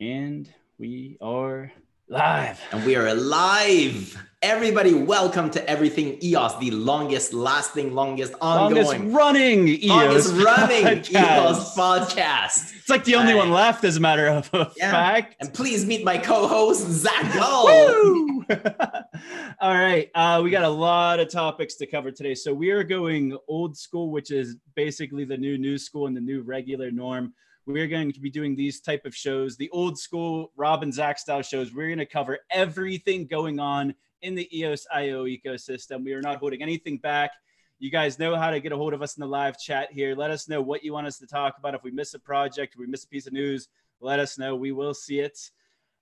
And we are live. And we are alive. Everybody, welcome to Everything EOS, the longest lasting, longest ongoing, Longest running EOS. longest running podcast. EOS podcast. It's like the only Hey. one left, as a matter of Yeah. fact. And please meet my co-host, Zach Gall. All right. Uh, we got a lot of topics to cover today. So we are going old school, which is basically the new new school and the new regular norm. We're going to be doing these type of shows, the old school Rob and Zach style shows. We're going to cover everything going on in the EOS IO ecosystem. We are not holding anything back. You guys know how to get a hold of us in the live chat here. Let us know what you want us to talk about. If we miss a project, if we miss a piece of news, let us know. We will see it.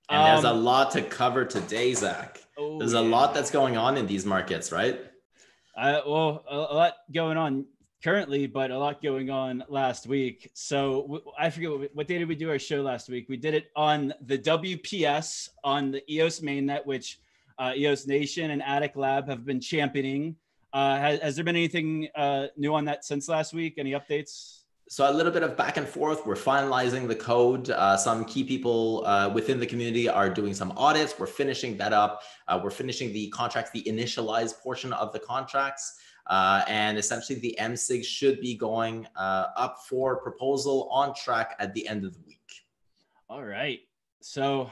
And there's a Um, lot to cover today, Zach. oh, There's a lot that's going on in these markets, right? Uh, well, a, a lot going on currently, but a lot going on last week. So I forget what, what day did we do our show last week? We did it on the WPS on the EOS mainnet, which uh, EOS Nation and Attic Lab have been championing. Uh, has, has there been anything uh, new on that since last week? Any updates? So a little bit of back and forth. We're finalizing the code. Uh, some key people uh, within the community are doing some audits. We're finishing that up. Uh, we're finishing the contracts, the initialized portion of the contracts. Uh, and essentially the MSIG should be going uh, up for proposal on track at the end of the week. All right. So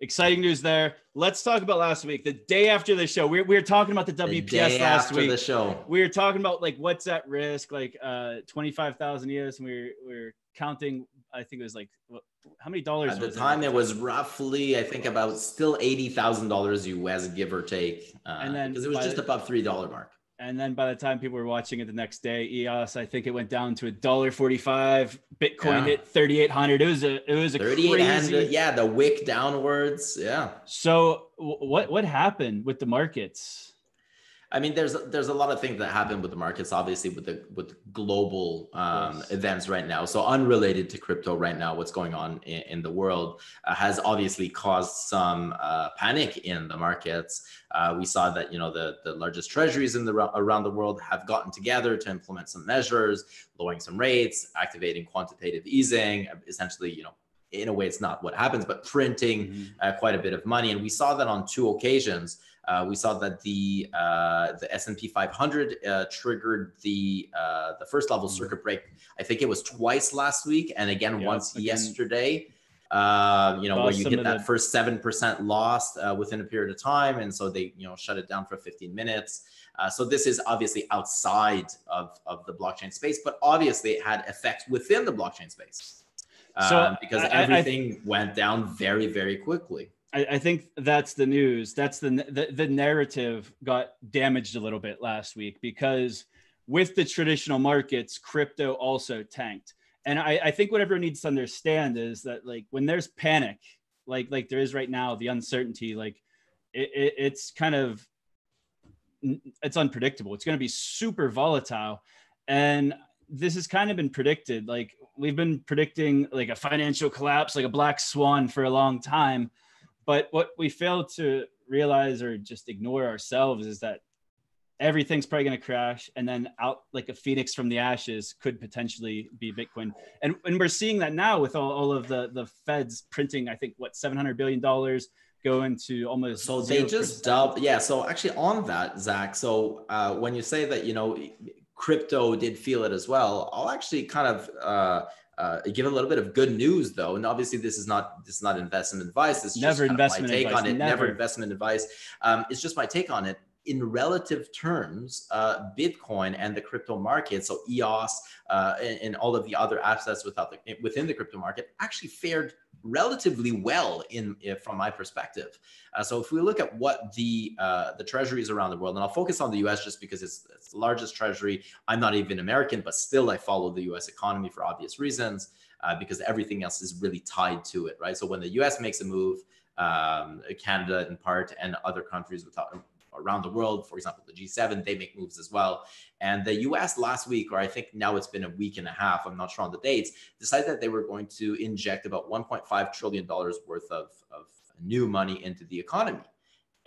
exciting news there. Let's talk about last week. The day after the show, we, we were talking about the The WPS day last week. the show. we were talking about like what's at risk, like uh 25,000 EOS, and we were, we were counting, I think it was like, what, how many dollars At the time, it was roughly, I think, about still eighty thousand dollars US, give or take, uh, And then because it was just the- above three dollar mark. And then by the time people were watching it the next day, EOS, I think it went down to a dollar forty-five. Bitcoin Yeah. hit thirty-eight hundred. It was a it was a crazy. yeah, the wick downwards. Yeah. So what what happened with the markets? I mean, there's there's a lot of things that happen with the markets, obviously with the with global um, Yes. events right now. So unrelated to crypto right now, what's going on in, in the world uh, has obviously caused some uh, panic in the markets. Uh, we saw that you know the the largest treasuries in the around the world have gotten together to implement some measures, lowering some rates, activating quantitative easing, essentially, you know. In a way, it's not what happens, but printing uh, quite a bit of money, and we saw that on two occasions. Uh, we saw that the uh, the S and P 500 uh, triggered the uh, the first level Mhm. circuit break. I think it was twice last week, and again Yep, once again. yesterday. Uh, you know where you get that first seven percent loss uh, within a period of time, and so they you know shut it down for 15 minutes. Uh, so this is obviously outside of of the blockchain space, but obviously it had effects within the blockchain space. So, Um, because I- I- I- everything went down very very quickly. I, I think that's the news. That's the, the the narrative got damaged a little bit last week because with the traditional markets, crypto also tanked. And I, I think what everyone needs to understand is that like when there's panic, like like there is right now, the uncertainty, like it, it, it's kind of it's unpredictable. It's going to be super volatile, and this has kind of been predicted. Like we've been predicting like a financial collapse, like a black swan for a long time. But what we fail to realize or just ignore ourselves is that everything's probably going to crash and then out like a phoenix from the ashes could potentially be bitcoin and, and we're seeing that now with all, all of the the feds printing i think what 700 billion dollars go into almost So they just doubled. Yeah. So actually, on that, Zach. So uh, when you say that, you know, crypto did feel it as well, I'll actually kind of uh, uh, give a little bit of good news, though. And obviously, this is not this is not investment advice. It's Never just of my investment take advice, on it. never. Never investment advice. Um, it's just my take on it. In relative terms, uh, Bitcoin and the crypto market, so EOS uh, and, and all of the other assets the, within the crypto market, actually fared relatively well in from my perspective. Uh, so if we look at what the uh, the treasuries around the world, and I'll focus on the U.S. just because it's, it's the largest treasury. I'm not even American, but still I follow the U.S. economy for obvious reasons uh, because everything else is really tied to it, right? So when the U.S. makes a move, um, Canada in part, and other countries without, around the world, for example, the G7, they make moves as well. And the US last week, or I think now it's been a week and a half, I'm not sure on the dates, decided that they were going to inject about $1.5 trillion worth of, of new money into the economy.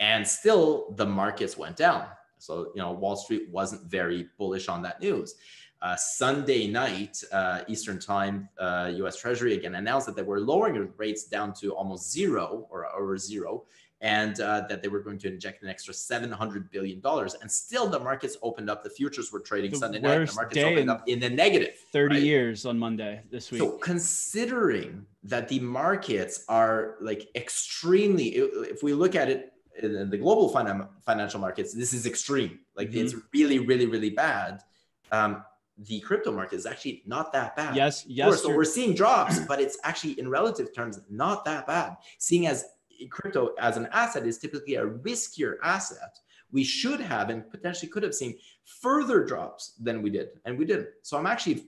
And still the markets went down. So, you know, Wall Street wasn't very bullish on that news. uh, Sunday night, uh, Eastern Time, uh, U.S. Treasury again announced that they were lowering rates down to almost zero or over zero, and uh, that they were going to inject an extra 700 billion dollars. And still, the markets opened up. The futures were trading The Sunday night. The markets opened in up in the negative. 30 right? years on Monday this week. So considering that the markets are like extremely, if we look at it in the global finan- financial markets, this is extreme. Like Mhm. it's really, really, really bad. Um, the crypto market is actually not that bad. yes, Sure, yes. so we're seeing drops, but it's actually in relative terms not that bad. Seeing as crypto as an asset is typically a riskier asset, we should have and potentially could have seen further drops than we did, and we didn't. So I'm actually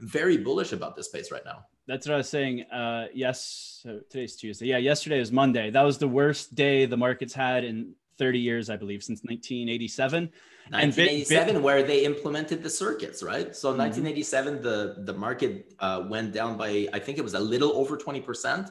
very bullish about this space right now. That's what I was saying. Uh, yes, so today's Tuesday. Yeah, yesterday was Monday. That was the worst day the markets had in 30 years, I believe, since 1987. And Bit- 1987, where they implemented the circuits, right? So Mhm. 1987, the the market uh, went down by I think it was a little over 20 percent,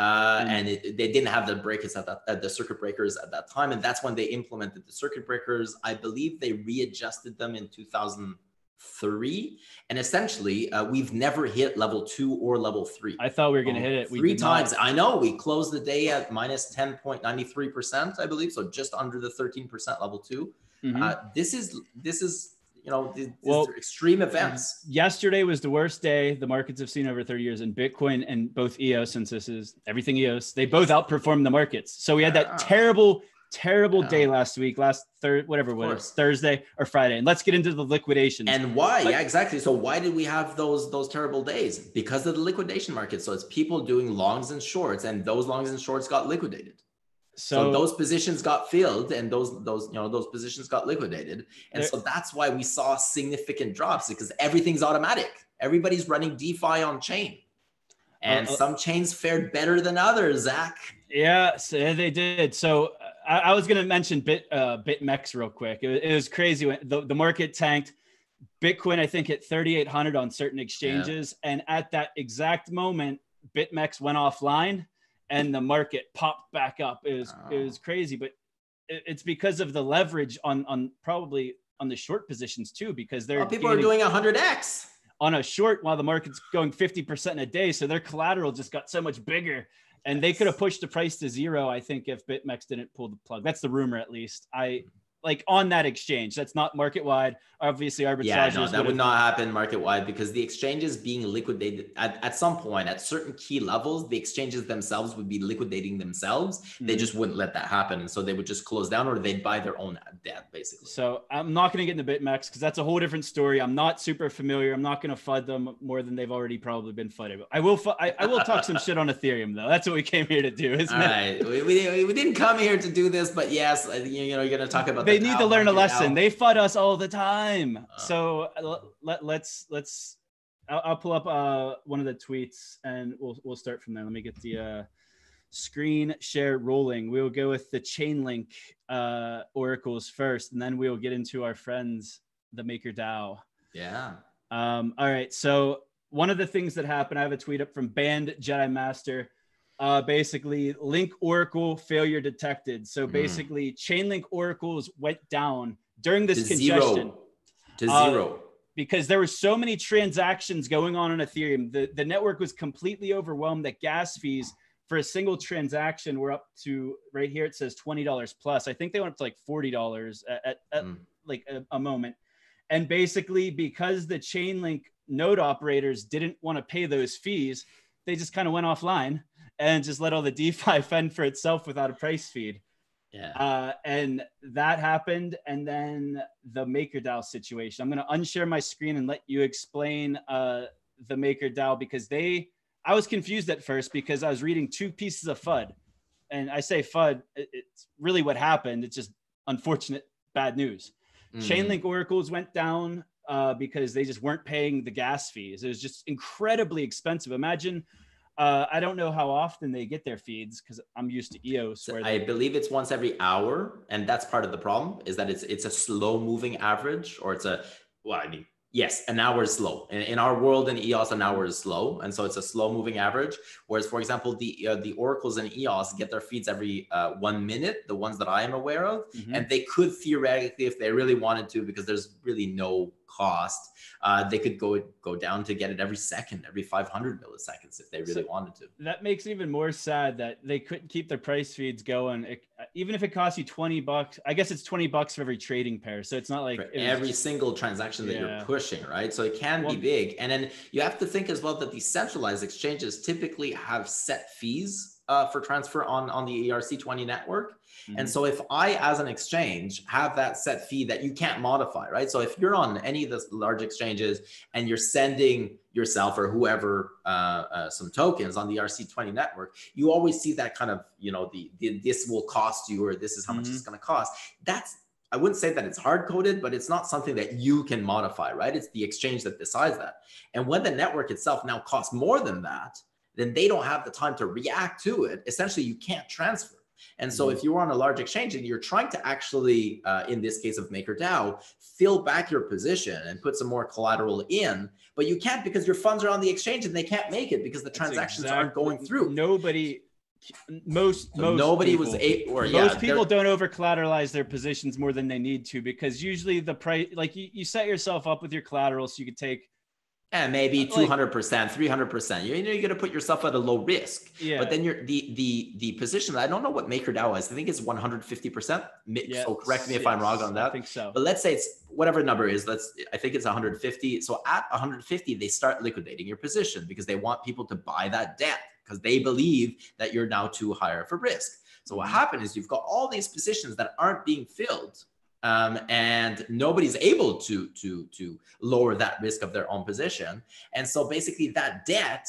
uh, Mm. and it, they didn't have the breakers at that at the circuit breakers at that time, and that's when they implemented the circuit breakers. I believe they readjusted them in 2003, and essentially uh, we've never hit level two or level three. I thought we were going to Um, hit it. Three did not. times. I know we closed the day at minus 10.93%, I believe. So just under the 13% level 2 Mhm. Uh, this is, this is, you know, these, Well, these extreme events. Yesterday was the worst day the markets have seen over 30 years, in Bitcoin and both EOS, since this is everything EOS, they both outperformed the markets. So we had that uh-huh. terrible, terrible Yeah. day last week, last third, whatever it was. Thursday or Friday. And let's get into the liquidations. And why? But- yeah, exactly. So why did we have those those terrible days? Because of the liquidation market. So it's people doing longs and shorts, and those longs and shorts got liquidated. So, so, those positions got filled, and those those you know those positions got liquidated, and so that's why we saw significant drops because everything's automatic. Everybody's running DeFi on chain, and Uh, some chains fared better than others. Zach. Yeah, so yeah, they did. So uh, I, I was going to mention Bit uh, BitMEX real quick. It, was- it was crazy when the, the market tanked. Bitcoin, I think, at 3,800 on certain exchanges, and at that exact moment, BitMEX went offline, and the market popped back up. It was it Oh. was crazy, but it, it's because of the leverage on on probably on the short positions too, because they're people are doing 100x. on a short while the market's going 50% in a day. So their collateral just got so much bigger and they could have pushed the price to zero, I think, if BitMEX didn't pull the plug. That's the rumor, at least. I hmm. Like on that exchange. That's not market wide. Obviously, arbitrages. Yeah, no, that would not happen market wide because the exchanges being liquidated at, at some point at certain key levels, the exchanges themselves would be liquidating themselves. They Mhm. just wouldn't let that happen. And so they would just close down or they'd buy their own debt, basically. So I'm not going to get into BitMEX because that's a whole different story. I'm not super familiar. I'm not going to fud them more than they've already probably been fudded. I will. Fu- I, I will talk some shit on Ethereum though. That's what we came here to do, isn't All it? right. We, we, we didn't come here to do this, but yes, I you know, you're going to talk about they need to learn a lesson. They fud us all the time. Uh. so uh, let, let's let's I'll, I'll pull up uh, one of the tweets and we'll we'll start from there. Let me get the uh, screen share rolling. We will go with the Chainlink uh, oracles first, and then we will get into our friends, the Maker DAO. Yeah. Um, all right. So one of the things that happened, I have a tweet up from Band Jedi Master. Uh, basically, Link Oracle failure detected. So Mm. basically, Chainlink oracles went down during To this congestion zero. To Uh, zero. because there were so many transactions going on on Ethereum. The, the network was completely overwhelmed that gas fees for a single transaction were up to right here. It says $20 plus. I think they went up to like $40 at, at, at Mm. like a, a moment. And basically, because the Chainlink node operators didn't want to pay those fees, they just kind of went offline and just let all the DeFi fend for itself without a price feed. Yeah. Uh, and that happened. And then the MakerDAO situation. I'm going to unshare my screen and let you explain uh, the MakerDAO because they, I was confused at first because I was reading two pieces of FUD. And I say FUD, it's really what happened. It's just unfortunate bad news. Mm. Chainlink oracles went down uh, because they just weren't paying the gas fees. It was just incredibly expensive. Imagine, uh, I don't know how often they get their feeds because I'm used to EOS. Where I believe it's once every hour, and that's part of the problem is that it's it's a slow moving average, or it's a well, I mean, Yes, an hour is slow. In, in our world, in EOS, an hour is slow, and so it's a slow moving average. Whereas, for example, the uh, the oracles in EOS get their feeds every uh, one minute, the ones that I am aware of, mm-hmm. and they could theoretically, if they really wanted to, because there's really no cost, uh, they could go go down to get it every second, every 500 milliseconds if they really so wanted to. That makes it even more sad that they couldn't keep their price feeds going. It, even if it costs you 20 bucks, I guess it's 20 bucks for every trading pair. So it's not like it every just, single transaction that yeah. you're pushing, right? So it can well, be big. And then you have to think as well that these centralized exchanges typically have set fees uh, for transfer on, on the ERC20 network. Mm-hmm. And so if I, as an exchange, have that set fee that you can't modify, right? So if you're on any of the large exchanges and you're sending yourself or whoever uh, uh, some tokens on the ERC20 network, you always see that kind of, you know, the, the this will cost you or this is how much mm-hmm. it's going to cost. That's I wouldn't say that it's hard coded, but it's not something that you can modify, right? It's the exchange that decides that. And when the network itself now costs more than that, then they don't have the time to react to it. Essentially, you can't transfer. And so, mm-hmm. if you're on a large exchange and you're trying to actually, uh, in this case of MakerDAO, fill back your position and put some more collateral in, but you can't because your funds are on the exchange and they can't make it because the transactions exactly, aren't going through. Nobody, most, so most nobody people, was able, or most yeah, people don't over collateralize their positions more than they need to because usually the price, like you, you set yourself up with your collateral so you could take and maybe 200%, 300%. You're, you're going to put yourself at a low risk. Yeah. But then you're the the the position, I don't know what MakerDAO is. I think it's 150%. Yeah, so correct me if I'm wrong on that. I think so. But let's say it's whatever number is, let's I think it's 150. So at 150, they start liquidating your position because they want people to buy that debt because they believe that you're now too higher for risk. So what mm-hmm. happened is you've got all these positions that aren't being filled um, and nobody's able to to to lower that risk of their own position. And so basically that debt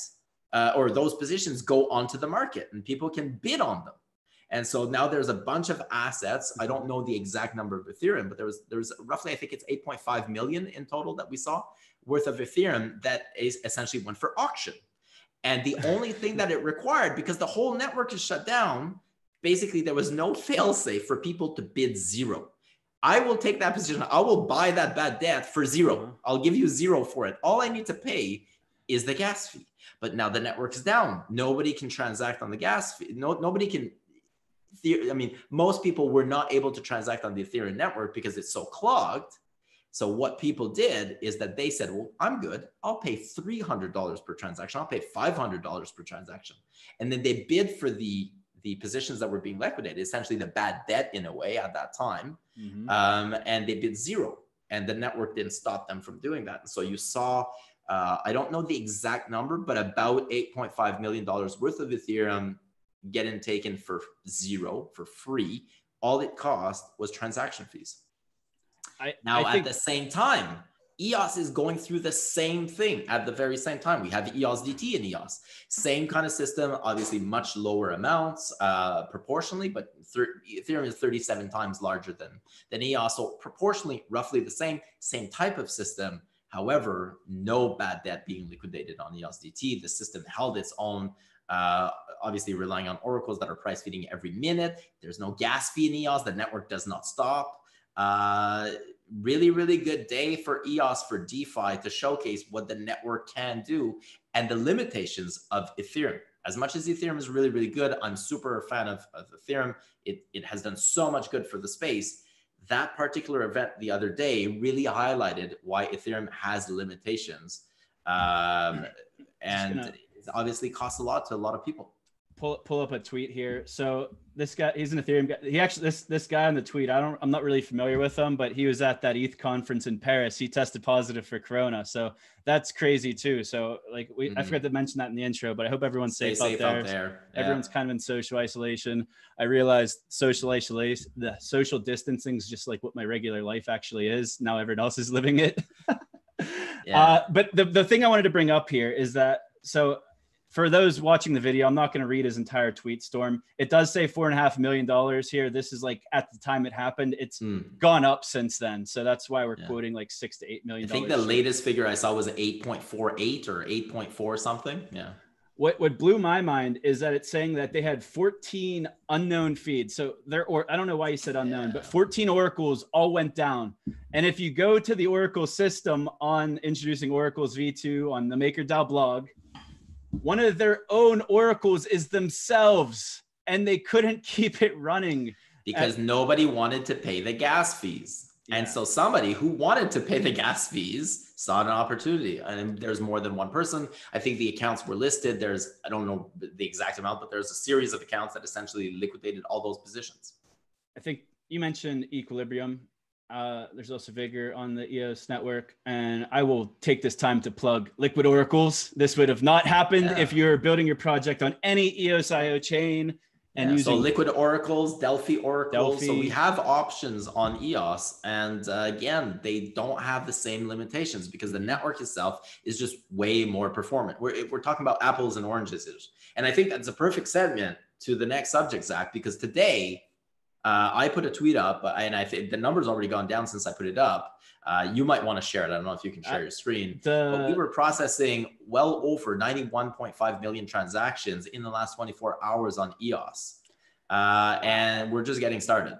uh, or those positions go onto the market and people can bid on them. And so now there's a bunch of assets. I don't know the exact number of ethereum but there was there's roughly i think it's 8.5 million in total that we saw worth of ethereum that is essentially went for auction. And the only thing that it required because the whole network is shut down basically there was no fail safe for people to bid zero I will take that position. I will buy that bad debt for 0 i I'll give you zero for it. All I need to pay is the gas fee. But now the network's down. Nobody can transact on the gas fee. No, nobody can. I mean, most people were not able to transact on the Ethereum network because it's so clogged. So what people did is that they said, "Well, I'm good. I'll pay three hundred dollars per transaction. I'll pay five hundred dollars per transaction," and then they bid for the the positions that were being liquidated, essentially the bad debt in a way at that time, mm-hmm. um, and they bid zero, and the network didn't stop them from doing that. And so you saw, uh, I don't know the exact number, but about 8.5 million dollars worth of Ethereum getting taken for zero for free. All it cost was transaction fees. I, now, I think- at the same time, EOS is going through the same thing at the very same time. We have EOS DT and EOS, same kind of system, obviously much lower amounts uh, proportionally, but Ethereum is 37 times larger than, than EOS. So proportionally, roughly the same, same type of system. However, no bad debt being liquidated on EOS DT. The system held its own uh, obviously relying on oracles that are price feeding every minute. There's no gas fee in EOS. The network does not stop. Uh, really, really good day for EOS for DeFi to showcase what the network can do and the limitations of Ethereum. As much as Ethereum is really, really good, I'm super a fan of, of Ethereum. It, it has done so much good for the space. That particular event the other day really highlighted why Ethereum has limitations. Um, and it obviously costs a lot to a lot of people pull pull up a tweet here. So this guy, he's an Ethereum guy. He actually this this guy on the tweet. I don't. I'm not really familiar with him, but he was at that ETH conference in Paris. He tested positive for Corona, so that's crazy too. So like we, mm-hmm. I forgot to mention that in the intro, but I hope everyone's safe, safe, out there. Out there. Yeah. Everyone's kind of in social isolation. I realized social isolation, the social distancing is just like what my regular life actually is. Now everyone else is living it. yeah. Uh, but the the thing I wanted to bring up here is that so for those watching the video, I'm not going to read his entire tweet storm. It does say four and a half million dollars here. This is like at the time it happened. It's mm. gone up since then, so that's why we're yeah. quoting like six to eight million. I think the latest figure I saw was eight point four eight or eight point four something. Yeah. what what blew my mind is that it's saying that they had 14 unknown feeds. So there, or I don't know why you said unknown, yeah. but 14 oracles all went down. And if you go to the Oracle system on introducing Oracles v2 on the MakerDAO blog, one of their own oracles is themselves, and they couldn't keep it running because At- nobody wanted to pay the gas fees. Yeah. And so somebody who wanted to pay the gas fees saw an opportunity. And there's more than one person. I think the accounts were listed. There's, I don't know the exact amount, but there's a series of accounts that essentially liquidated all those positions. I think you mentioned Equilibrium. Uh, there's also Vigor on the EOS network. And I will take this time to plug Liquid Oracles. This would have not happened yeah. if you're building your project on any EOS.io chain and yeah, using so liquid oracles delphi oracles delphi. so we have options on eos and uh, again they don't have the same limitations because the network itself is just way more performant we're, we're talking about apples and oranges and i think that's a perfect segment to the next subject zach because today uh, i put a tweet up and i think the number's already gone down since i put it up uh, you might want to share it. I don't know if you can share uh, your screen. The... But we were processing well over 91.5 million transactions in the last 24 hours on EOS. Uh, and we're just getting started.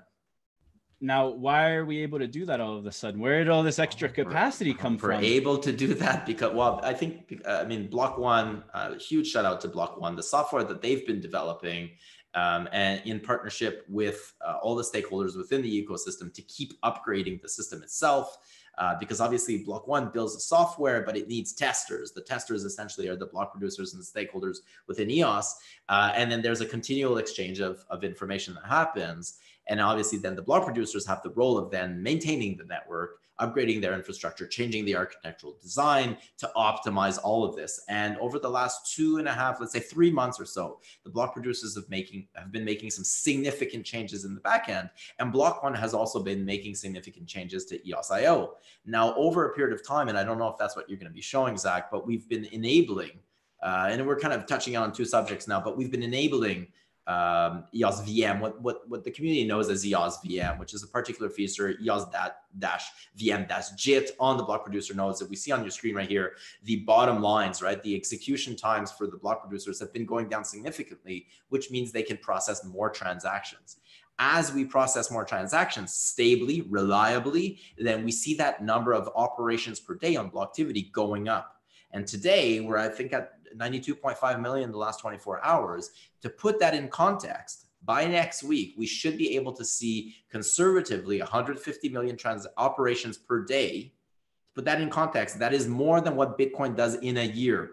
Now, why are we able to do that all of a sudden? Where did all this extra capacity come we're from? We're able to do that because, well, I think, uh, I mean, Block One, uh, huge shout out to Block One, the software that they've been developing um, and in partnership with uh, all the stakeholders within the ecosystem to keep upgrading the system itself. Uh, because obviously block one builds the software, but it needs testers. The testers essentially are the block producers and the stakeholders within EOS. Uh, and then there's a continual exchange of, of information that happens. And obviously then the block producers have the role of then maintaining the network, upgrading their infrastructure, changing the architectural design to optimize all of this. And over the last two and a half, let's say three months or so, the block producers have making have been making some significant changes in the backend. And Block One has also been making significant changes to EOS.io. Now, over a period of time, and I don't know if that's what you're going to be showing, Zach, but we've been enabling, uh, and we're kind of touching on two subjects now, but we've been enabling um, EOS VM, what, what, what the community knows as EOS VM, which is a particular feature, EOS that dash VM dash JIT on the block producer nodes that we see on your screen right here. The bottom lines, right? The execution times for the block producers have been going down significantly, which means they can process more transactions. As we process more transactions stably, reliably, then we see that number of operations per day on Blocktivity going up. And today we're, I think, at 92.5 million in the last 24 hours. To put that in context, by next week, we should be able to see conservatively 150 million trans operations per day. To put that in context, that is more than what Bitcoin does in a year.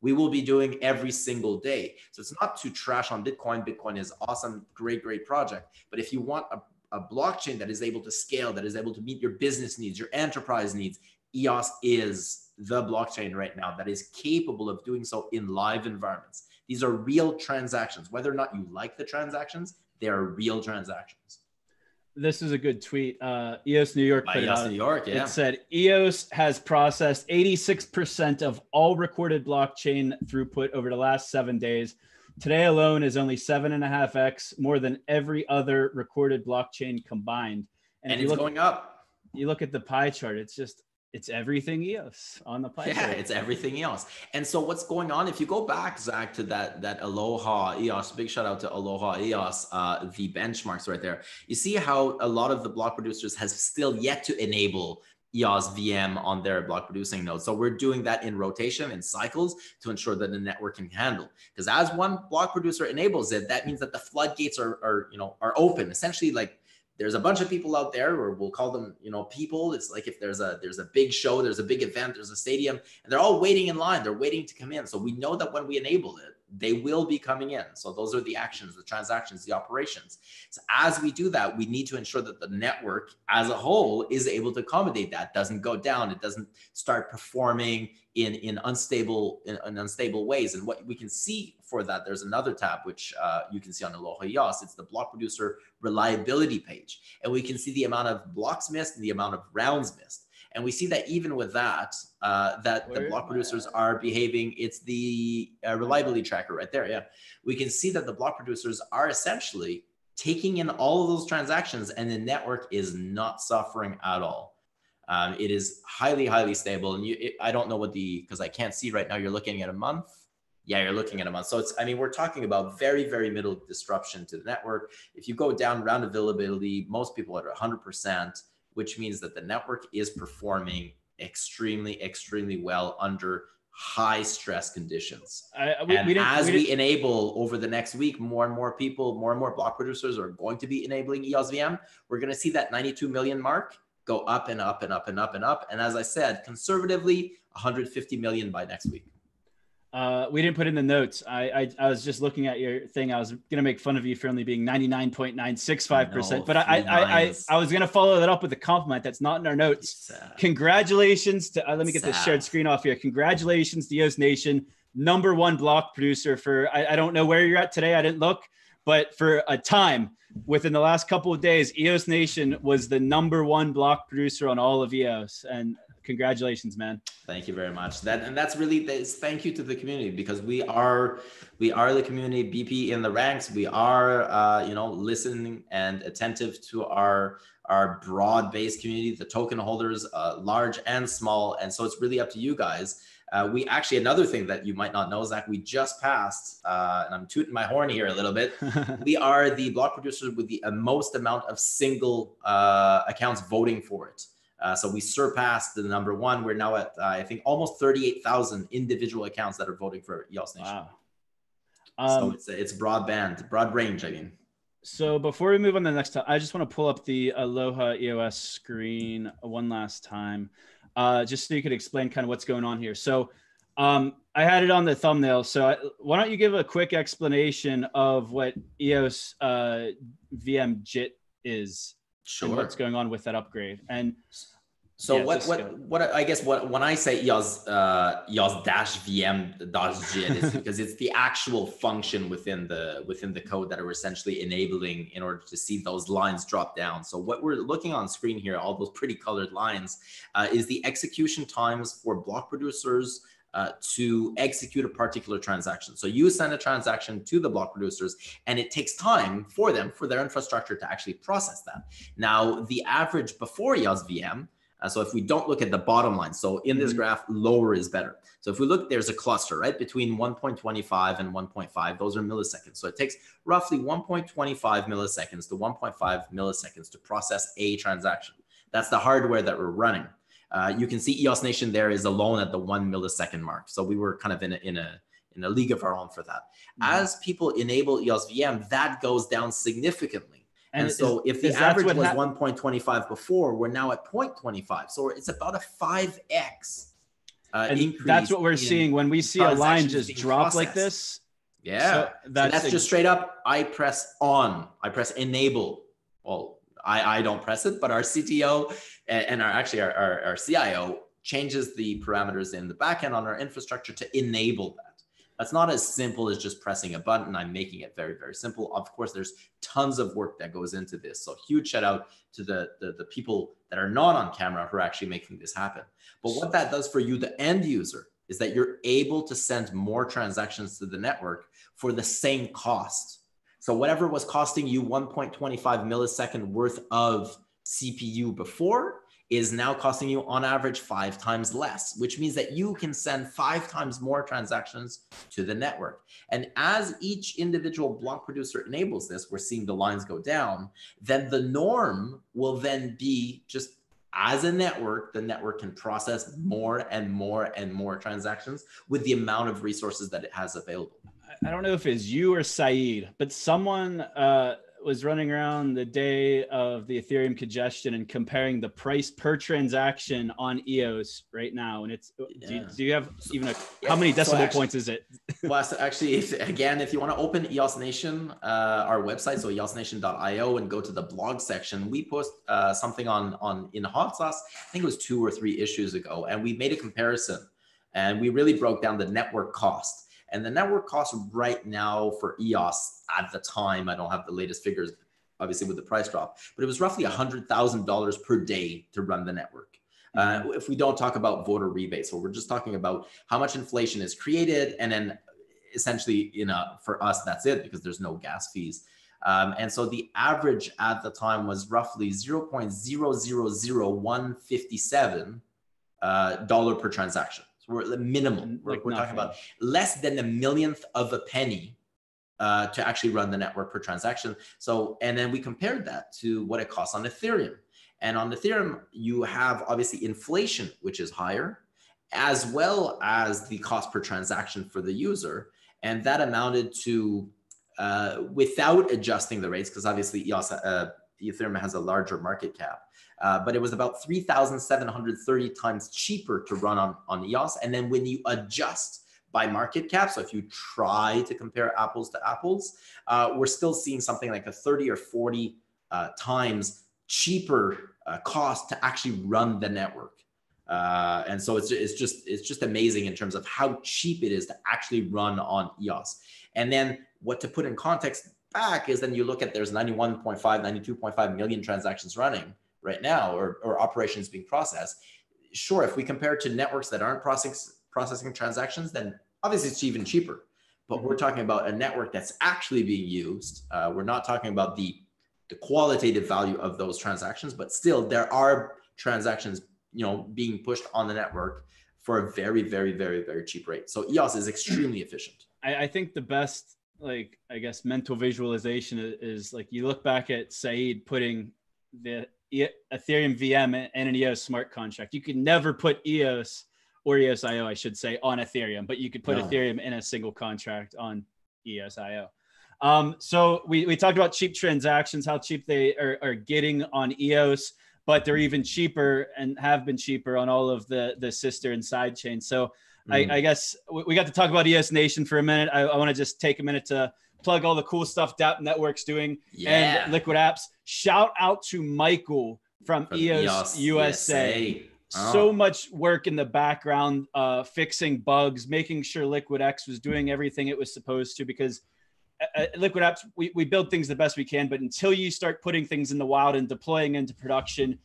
We will be doing every single day. So it's not to trash on Bitcoin. Bitcoin is awesome, great, great project. But if you want a, a blockchain that is able to scale, that is able to meet your business needs, your enterprise needs, EOS is the blockchain right now that is capable of doing so in live environments. These are real transactions. Whether or not you like the transactions, they are real transactions. This is a good tweet. Uh, EOS New York EOS New York, yeah. It said EOS has processed 86% of all recorded blockchain throughput over the last seven days. Today alone is only seven and a half x more than every other recorded blockchain combined. And, and it's look, going up. You look at the pie chart; it's just it's everything EOS on the platform. Yeah, it's everything EOS. And so what's going on? If you go back, Zach, to that that Aloha EOS, big shout out to Aloha EOS, uh, the benchmarks right there. You see how a lot of the block producers has still yet to enable EOS VM on their block producing nodes. So we're doing that in rotation and cycles to ensure that the network can handle. Because as one block producer enables it, that means that the floodgates are, are you know are open. Essentially, like there's a bunch of people out there or we'll call them you know people. It's like if there's a there's a big show there's a big event there's a stadium and they're all waiting in line. They're waiting to come in. So we know that when we enable it they will be coming in so those are the actions the transactions the operations so as we do that we need to ensure that the network as a whole is able to accommodate that doesn't go down it doesn't start performing in in unstable in, in unstable ways and what we can see for that, there's another tab which uh, you can see on Aloha EOS. It's the block producer reliability page. And we can see the amount of blocks missed and the amount of rounds missed. And we see that even with that, uh, that Where the block producers are behaving. It's the uh, reliability tracker right there. Yeah. We can see that the block producers are essentially taking in all of those transactions and the network is not suffering at all. Um, it is highly, highly stable. And you, it, I don't know what the, because I can't see right now, you're looking at a month Yeah, you're looking at a month. So it's, I mean, we're talking about very, very middle disruption to the network. If you go down round availability, most people are at 100%, which means that the network is performing extremely, extremely well under high stress conditions. I, we, and we as we, we, enable over the next week, more and more people, more and more block producers are going to be enabling EOS VM. We're going to see that 92 million mark go up and up and up and up and up. And as I said, conservatively, 150 million by next week. Uh, we didn't put in the notes. I, I, I was just looking at your thing. I was gonna make fun of you for only being ninety nine point nine six five percent, but I I, I, I was gonna follow that up with a compliment that's not in our notes. Congratulations to uh, let me get this shared screen off here. Congratulations to EOS Nation, number one block producer for I, I don't know where you're at today. I didn't look, but for a time within the last couple of days, EOS Nation was the number one block producer on all of EOS, and congratulations, man. Thank you very much. That and that's really this thank you to the community because we are we are the community BP in the ranks. We are uh, you know listening and attentive to our our broad based community, the token holders, uh, large and small. And so it's really up to you guys. Uh, we actually another thing that you might not know, is that we just passed, uh, and I'm tooting my horn here a little bit. we are the block producers with the most amount of single uh, accounts voting for it. Uh, so we surpassed the number one. We're now at, uh, I think, almost 38,000 individual accounts that are voting for EOS Nation. Wow. Um, so it's, it's broadband, broad range, I mean. So before we move on to the next time, I just want to pull up the Aloha EOS screen one last time, uh, just so you could explain kind of what's going on here. So um, I had it on the thumbnail. So I, why don't you give a quick explanation of what EOS uh, VM JIT is sure. what's going on with that upgrade. And so yeah, what what what I guess what when I say EOS uh EOS dash VM dash JIT is because it's the actual function within the within the code that are essentially enabling in order to see those lines drop down. So what we're looking on screen here, all those pretty colored lines, uh, is the execution times for block producers, uh, to execute a particular transaction. So you send a transaction to the block producers and it takes time for them, for their infrastructure to actually process that. Now, the average before EOS VM, uh, so if we don't look at the bottom line, so in this mm-hmm. graph, lower is better. So if we look, there's a cluster, right, between 1.25 and 1.5. Those are milliseconds. So it takes roughly 1.25 milliseconds to 1.5 milliseconds to process a transaction. That's the hardware that we're running. Uh, you can see EOS Nation there is alone at the one millisecond mark. So we were kind of in a, in a, in a league of our own for that. Mm-hmm. As people enable EOS VM, that goes down significantly. And, and so is, if the average was 1.25 before, we're now at 0.25. So it's about a 5x. Uh, and that's what we're seeing when we see a line just drop processed. like this. Yeah, so that's, so that's a, just straight up. I press on. I press enable. Well, I, I don't press it, but our CTO and, our actually our, our, our CIO changes the parameters in the backend on our infrastructure to enable that. That's not as simple as just pressing a button. I'm making it very, very simple. Of course, there's tons of work that goes into this. So huge shout out to the, the, the people that are not on camera who are actually making this happen. But what that does for you, the end user, is that you're able to send more transactions to the network for the same cost. So whatever was costing you 1.25 millisecond worth of CPU before is now costing you on average five times less, which means that you can send five times more transactions to the network. And as each individual block producer enables this, we're seeing the lines go down, then the norm will then be just as a network, the network can process more and more and more transactions with the amount of resources that it has available. I don't know if it's you or Saeed, but someone uh, was running around the day of the Ethereum congestion and comparing the price per transaction on EOS right now. And it's, yeah. do, you, do, you, have even a, yeah. how many decimal so actually, points is it? well, actually, if, again, if you want to open EOS Nation, uh, our website, so eosnation.io and go to the blog section, we post uh, something on, on in Hot Sauce, I think it was two or three issues ago. And we made a comparison and we really broke down the network cost and the network cost right now for EOS at the time, I don't have the latest figures, obviously with the price drop, but it was roughly $100,000 per day to run the network. Uh, mm-hmm. if we don't talk about voter rebates, so we're just talking about how much inflation is created, and then essentially, you know, for us, that's it because there's no gas fees. Um, and so the average at the time was roughly 0.000157 uh, dollar per transaction. So we're the minimum. We're, we're talking about less than a millionth of a penny uh, to actually run the network per transaction. So, and then we compared that to what it costs on Ethereum. And on Ethereum, you have obviously inflation, which is higher, as well as the cost per transaction for the user. And that amounted to, uh, without adjusting the rates, because obviously EOS, uh, Ethereum has a larger market cap, uh, but it was about 3,730 times cheaper to run on, on EOS. And then when you adjust by market cap, so if you try to compare apples to apples, uh, we're still seeing something like a 30 or 40 uh, times cheaper uh, cost to actually run the network. Uh, and so it's, it's just it's just amazing in terms of how cheap it is to actually run on EOS. And then what to put in context back is then you look at there's 91.5, 92.5 million transactions running right now or, or operations being processed. Sure, if we compare to networks that aren't processing processing transactions, then obviously it's even cheaper. But we're talking about a network that's actually being used. Uh, we're not talking about the the qualitative value of those transactions, but still there are transactions, you know, being pushed on the network for a very, very, very, very cheap rate. So EOS is extremely efficient. I, I think the best, like, I guess, mental visualization is, is like you look back at Saeed putting the Ethereum VM and an EOS smart contract. You could never put EOS or EOSIO, I should say, on Ethereum, but you could put no. Ethereum in a single contract on EOSIO. Um, so we, we talked about cheap transactions, how cheap they are, are getting on EOS, but they're even cheaper and have been cheaper on all of the, the sister and side chains. So mm. I, I, guess we got to talk about EOS Nation for a minute. I, I want to just take a minute to plug all the cool stuff DApp Network's doing yeah. and Liquid Apps. Shout out to Michael from, from EOS, EOS USA. USA Oh. So much work in the background, uh, fixing bugs, making sure Liquid X was doing everything it was supposed to. Because at Liquid Apps, we, we build things the best we can, but until you start putting things in the wild and deploying into production,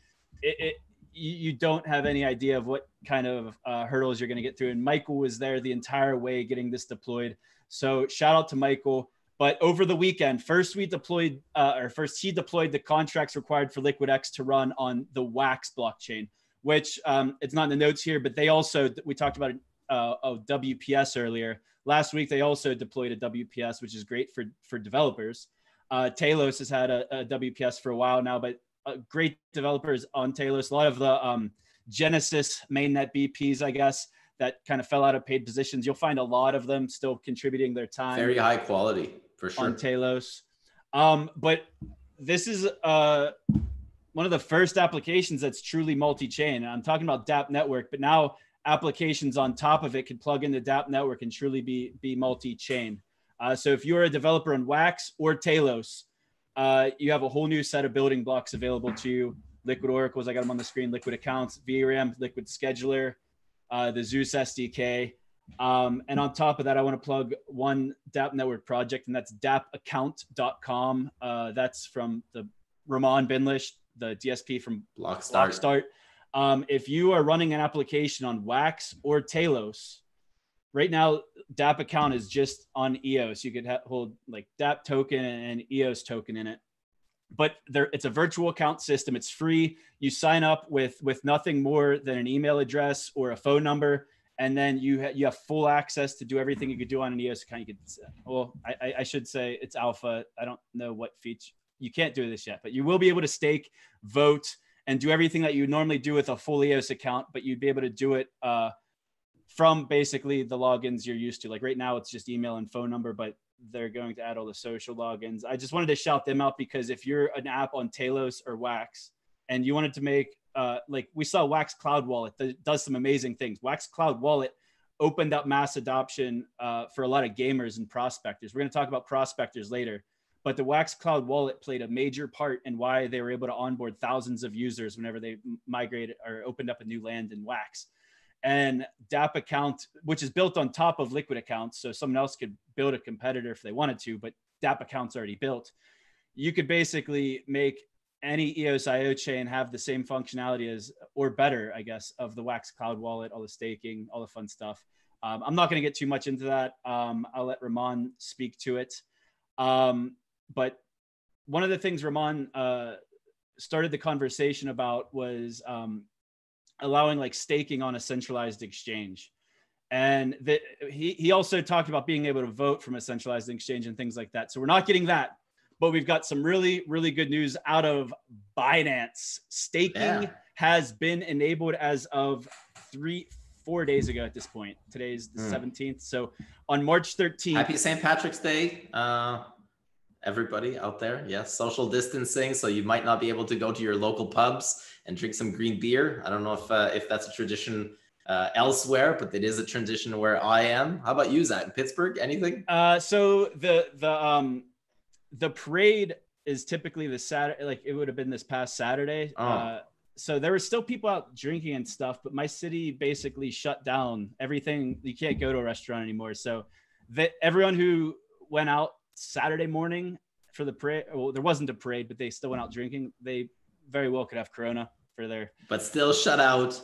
it, it you don't have any idea of what kind of uh, hurdles you're going to get through. And Michael was there the entire way getting this deployed. So shout out to Michael. But over the weekend, first we deployed, uh, or first he deployed the contracts required for LiquidX to run on the Wax blockchain which um, it's not in the notes here, but they also we talked about uh, of WPS earlier. Last week they also deployed a WPS, which is great for for developers. Uh, Telos has had a, a WPS for a while now, but uh, great developers on Telos. A lot of the um, Genesis mainnet BPs, I guess, that kind of fell out of paid positions. You'll find a lot of them still contributing their time. Very high quality for sure on Telos. Um, but this is uh, one of the first applications that's truly multi-chain. I'm talking about DApp Network, but now applications on top of it can plug into the DApp Network and truly be be multi-chain. Uh, so if you're a developer on Wax or Telos, uh, you have a whole new set of building blocks available to you. Liquid Oracles, I got them on the screen. Liquid Accounts, VRAM, Liquid Scheduler, uh, the Zeus SDK. Um, and on top of that, I want to plug one DApp Network project, and that's dappaccount.com. Uh, that's from the Ramon Binlish, the DSP from Blockstart. Blockstart. Um, if you are running an application on Wax or Telos, right now DApp account is just on EOS. You could ha- hold like DApp token and EOS token in it, but there it's a virtual account system. It's free. You sign up with with nothing more than an email address or a phone number, and then you ha- you have full access to do everything you could do on an EOS account. You could well, I, I should say it's alpha. I don't know what feature you can't do this yet, but you will be able to stake, vote, and do everything that you normally do with a full EOS account, but you'd be able to do it uh, from basically the logins you're used to. Like right now, it's just email and phone number, but they're going to add all the social logins. I just wanted to shout them out because if you're an app on Telos or Wax and you wanted to make, uh, like we saw Wax Cloud Wallet that does some amazing things. Wax Cloud Wallet opened up mass adoption uh, for a lot of gamers and prospectors. We're going to talk about prospectors later but the Wax Cloud wallet played a major part in why they were able to onboard thousands of users whenever they migrated or opened up a new land in Wax. And DApp account, which is built on top of Liquid accounts, so someone else could build a competitor if they wanted to, but DApp account's already built. You could basically make any EOS IO chain have the same functionality as, or better, I guess, of the Wax Cloud wallet, all the staking, all the fun stuff. Um, I'm not going to get too much into that. Um, I'll let Ramon speak to it. Um, but one of the things Ramon uh, started the conversation about was um, allowing like staking on a centralized exchange. and the, he he also talked about being able to vote from a centralized exchange and things like that. So we're not getting that, but we've got some really really good news out of Binance. Staking yeah. has been enabled as of three four days ago at this point. Today's the mm. 17th. So on March 13th. Happy St. Patrick's Day. Uh, everybody out there. Yes, social distancing. So you might not be able to go to your local pubs and drink some green beer. I don't know if uh, if that's a tradition uh, elsewhere, but it is a tradition where I am. How about you, Zach? In Pittsburgh, anything? Uh, so the the um the parade is typically the Saturday. Like it would have been this past Saturday. Oh. Uh, so there were still people out drinking and stuff, but my city basically shut down everything. You can't go to a restaurant anymore. So everyone who went out Saturday morning for the parade, well, there wasn't a parade, but they still went out drinking. They very well could have Corona for their. But still shut out.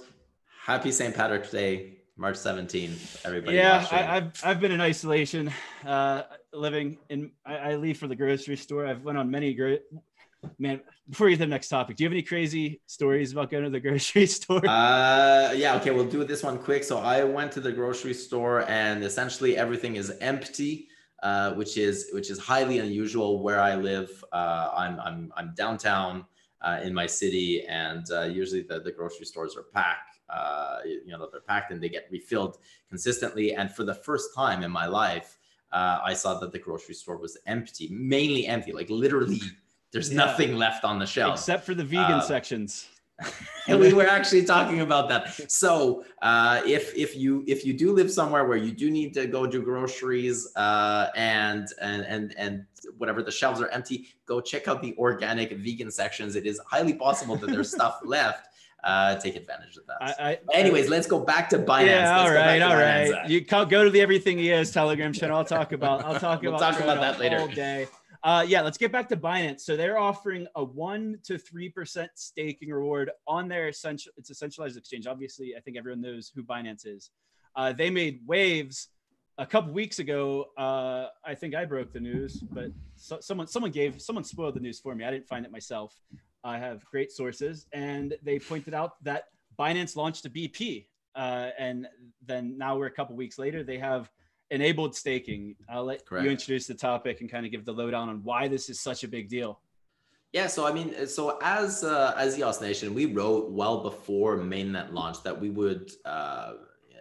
Happy St. Patrick's Day, March 17th, everybody. Yeah, I, have I've been in isolation, uh, living in. I, I, leave for the grocery store. I've went on many gro- man before we get to the next topic do you have any crazy stories about going to the grocery store uh yeah okay we'll do this one quick so i went to the grocery store and essentially everything is empty uh, which is which is highly unusual where i live uh, i'm i'm i'm downtown uh, in my city and uh, usually the, the grocery stores are packed uh, you know they're packed and they get refilled consistently and for the first time in my life uh, i saw that the grocery store was empty mainly empty like literally there's yeah. nothing left on the shelf except for the vegan uh, sections. and we were actually talking about that. So uh, if if you if you do live somewhere where you do need to go do groceries uh, and and and and whatever the shelves are empty, go check out the organic vegan sections. It is highly possible that there's stuff left. Uh, take advantage of that. I, I, Anyways, I, let's go back to Binance. Yeah, all right, all right. You go to the Everything Is Telegram channel. I'll talk about. I'll talk we'll about. Talk about that later. All day. Uh, yeah, let's get back to Binance. So they're offering a one to three percent staking reward on their essential. It's a centralized exchange. Obviously, I think everyone knows who Binance is. Uh, they made waves a couple weeks ago. Uh, I think I broke the news, but so, someone someone gave someone spoiled the news for me. I didn't find it myself. I have great sources, and they pointed out that Binance launched a BP, uh, and then now we're a couple weeks later. They have enabled staking. I'll let Correct. you introduce the topic and kind of give the lowdown on why this is such a big deal. Yeah, so I mean, so as uh, as EOS Nation, we wrote well before mainnet launched that we would. Uh,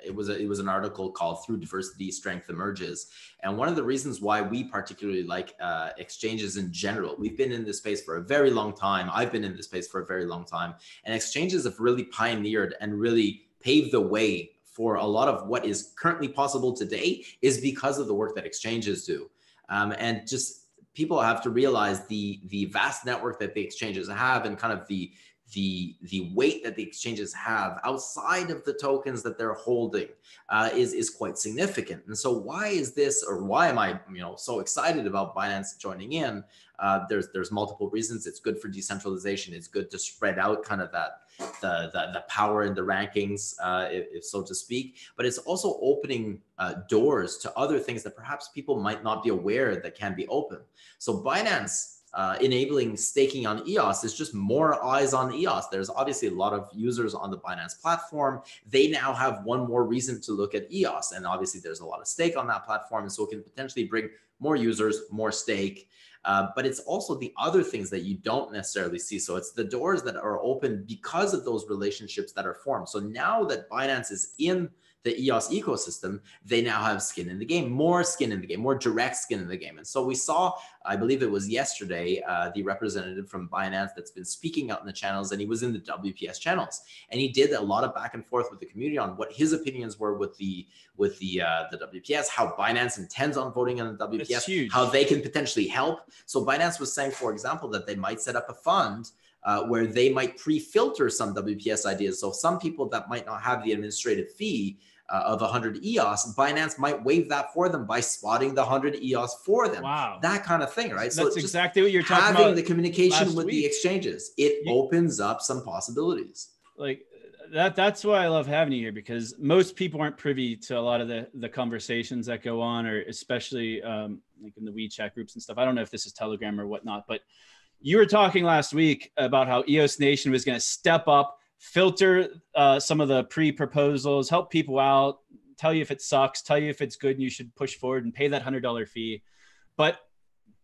it was a, it was an article called "Through Diversity, Strength Emerges," and one of the reasons why we particularly like uh, exchanges in general. We've been in this space for a very long time. I've been in this space for a very long time, and exchanges have really pioneered and really paved the way for a lot of what is currently possible today is because of the work that exchanges do. Um, and just people have to realize the the vast network that the exchanges have and kind of the the the weight that the exchanges have outside of the tokens that they're holding uh, is is quite significant. And so, why is this, or why am I, you know, so excited about Binance joining in? Uh, there's there's multiple reasons. It's good for decentralization. It's good to spread out kind of that the the, the power in the rankings, uh, if, if, so to speak. But it's also opening uh, doors to other things that perhaps people might not be aware that can be open. So Binance uh, enabling staking on EOS is just more eyes on EOS. There's obviously a lot of users on the Binance platform. They now have one more reason to look at EOS. And obviously, there's a lot of stake on that platform. And so it can potentially bring more users, more stake. Uh, but it's also the other things that you don't necessarily see. So it's the doors that are open because of those relationships that are formed. So now that Binance is in the EOS ecosystem, they now have skin in the game, more skin in the game, more direct skin in the game. And so we saw, I believe it was yesterday, uh, the representative from Binance that's been speaking out in the channels, and he was in the WPS channels, and he did a lot of back and forth with the community on what his opinions were with the with the uh, the WPS, how Binance intends on voting on the WPS, how they can potentially help. So Binance was saying, for example, that they might set up a fund. Uh, where they might pre-filter some WPS ideas. So some people that might not have the administrative fee uh, of 100 EOS, Binance might waive that for them by spotting the 100 EOS for them. Wow. That kind of thing, right? So that's exactly what you're talking having about. Having the communication with week. the exchanges, it you, opens up some possibilities. Like that that's why I love having you here because most people aren't privy to a lot of the the conversations that go on, or especially um, like in the WeChat groups and stuff. I don't know if this is Telegram or whatnot, but you were talking last week about how EOS Nation was going to step up filter uh, some of the pre proposals, help people out, tell you if it sucks, tell you if it's good and you should push forward and pay that $100 fee. But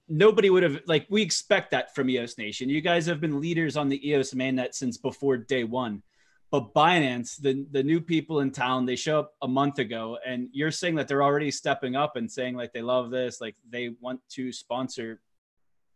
nobody would have like we expect that from EOS Nation. You guys have been leaders on the EOS mainnet since before day one. But Binance, the the new people in town, they show up a month ago, and you're saying that they're already stepping up and saying like they love this, like they want to sponsor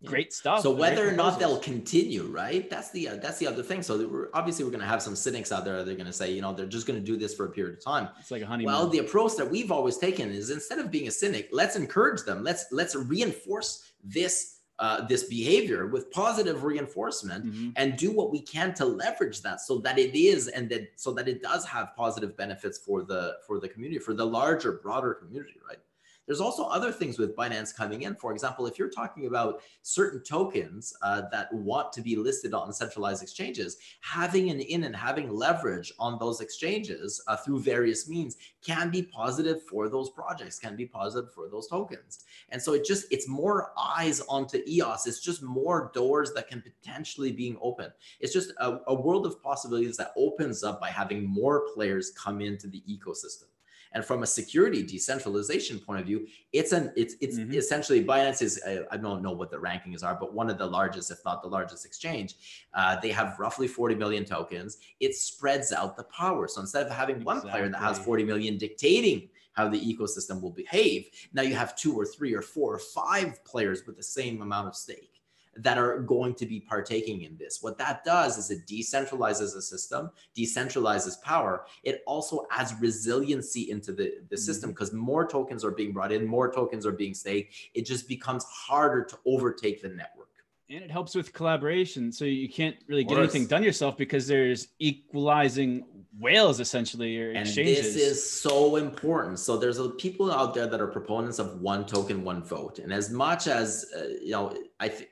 great stuff. So whether or not they'll continue, right? That's the uh, that's the other thing. So we're, obviously we're going to have some cynics out there. They're going to say, you know, they're just going to do this for a period of time. It's like a honeymoon. Well, the approach that we've always taken is instead of being a cynic, let's encourage them. Let's let's reinforce this. Uh, this behavior with positive reinforcement mm-hmm. and do what we can to leverage that so that it is and that so that it does have positive benefits for the for the community for the larger broader community right there's also other things with Binance coming in. For example, if you're talking about certain tokens uh, that want to be listed on centralized exchanges, having an in and having leverage on those exchanges uh, through various means can be positive for those projects, can be positive for those tokens. And so it just, it's more eyes onto EOS. It's just more doors that can potentially being open. It's just a, a world of possibilities that opens up by having more players come into the ecosystem. And from a security decentralization point of view, it's an it's it's mm-hmm. essentially Binance is I don't know what the rankings are, but one of the largest, if not the largest exchange. Uh, they have roughly 40 million tokens. It spreads out the power. So instead of having one exactly. player that has 40 million dictating how the ecosystem will behave, now you have two or three or four or five players with the same amount of stake that are going to be partaking in this. What that does is it decentralizes the system, decentralizes power. It also adds resiliency into the, the mm-hmm. system because more tokens are being brought in, more tokens are being staked. It just becomes harder to overtake the network. And it helps with collaboration. So you can't really get anything done yourself because there's equalizing whales essentially or and exchanges. this is so important. So there's a, people out there that are proponents of one token, one vote. And as much as, uh, you know, I think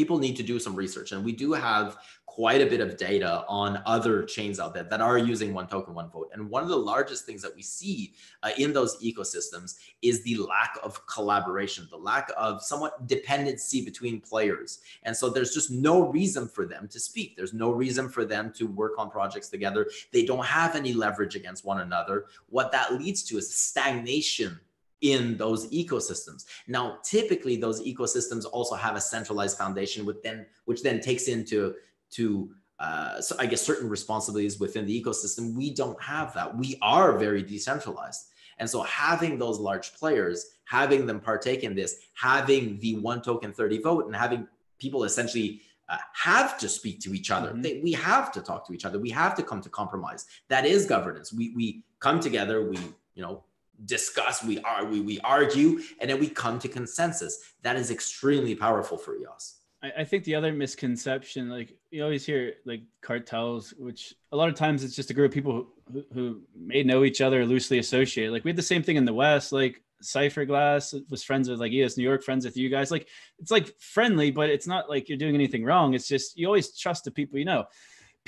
people need to do some research. And we do have quite a bit of data on other chains out there that are using one token, one vote. And one of the largest things that we see uh, in those ecosystems is the lack of collaboration, the lack of somewhat dependency between players. And so there's just no reason for them to speak. There's no reason for them to work on projects together. They don't have any leverage against one another. What that leads to is stagnation in those ecosystems. Now, typically those ecosystems also have a centralized foundation with then which then takes into to uh, so I guess certain responsibilities within the ecosystem. We don't have that. We are very decentralized. And so having those large players, having them partake in this, having the one token 30 vote and having people essentially uh, have to speak to each other. Mm-hmm. They, we have to talk to each other. We have to come to compromise. That is governance. We, we come together, we, you know, discuss, we are we, we argue, and then we come to consensus. That is extremely powerful for EOS. I, I think the other misconception, like you always hear like cartels, which a lot of times it's just a group of people who, who may know each other, loosely associated. Like we had the same thing in the West, like Cypherglass was friends with like EOS New York, friends with you guys. Like it's like friendly, but it's not like you're doing anything wrong. It's just you always trust the people you know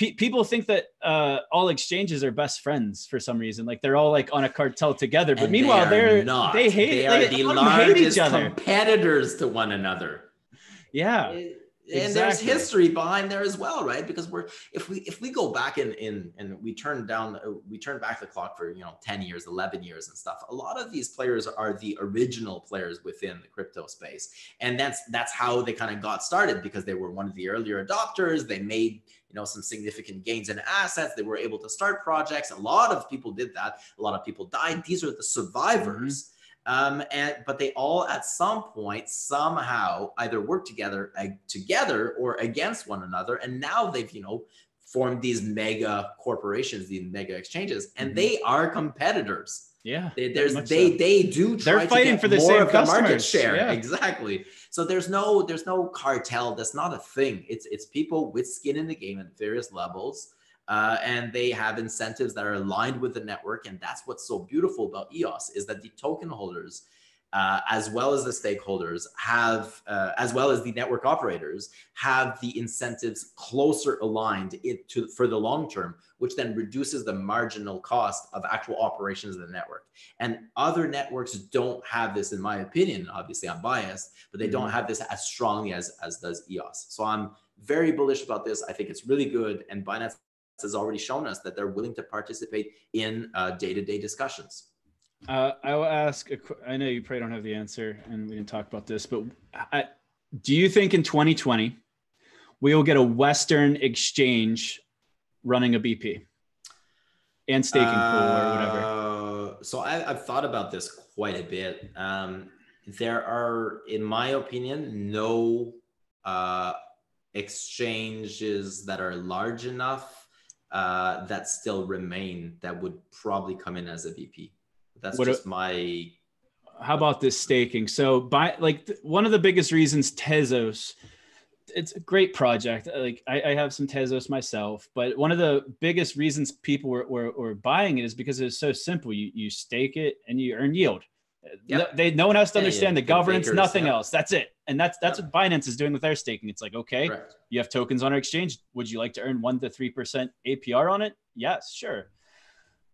pe- people think that uh, all exchanges are best friends for some reason. Like they're all like on a cartel together, but and meanwhile they are not. They hate. They are they, the largest competitors to one another. Yeah. It, and exactly. there's history behind there as well right because we're if we if we go back in in and we turn down we turn back the clock for you know 10 years 11 years and stuff a lot of these players are the original players within the crypto space and that's that's how they kind of got started because they were one of the earlier adopters they made you know some significant gains in assets. They were able to start projects. A lot of people did that. A lot of people died. These are the survivors. Mm-hmm. Um, and but they all at some point somehow either work together uh, together or against one another. And now they've you know formed these mega corporations these mega exchanges. And mm-hmm. they are competitors yeah they, there's they so. they do try they're fighting for the same of the market share yeah. exactly so there's no there's no cartel that's not a thing it's it's people with skin in the game at various levels uh, and they have incentives that are aligned with the network. And that's what's so beautiful about EOS is that the token holders, uh, as well as the stakeholders, have, uh, as well as the network operators, have the incentives closer aligned it to, for the long term, which then reduces the marginal cost of actual operations of the network. And other networks don't have this, in my opinion. Obviously, I'm biased, but they mm-hmm. don't have this as strongly as as does EOS. So I'm very bullish about this. I think it's really good, and Binance has already shown us that they're willing to participate in uh, day-to-day discussions. Uh, I will ask. A, I know you probably don't have the answer, and we didn't talk about this, but I, do you think in 2020 we will get a Western exchange running a BP and staking uh, pool or whatever? Uh, so I, have thought about this quite a bit. Um, there are, in my opinion, no uh, exchanges that are large enough uh, that still remain that would probably come in as a BP. That's what just a, my. How about this staking? So, by like one of the biggest reasons Tezos, it's a great project. Like I, I, have some Tezos myself, but one of the biggest reasons people were, were, were buying it is because it's so simple. You you stake it and you earn yield. Yep. They no one has to yeah, understand yeah. the governance, the nothing else. That's it. And that's that's what Binance is doing with their staking. It's like, okay, Correct. you have tokens on our exchange. Would you like to earn one to three percent APR on it? Yes, sure.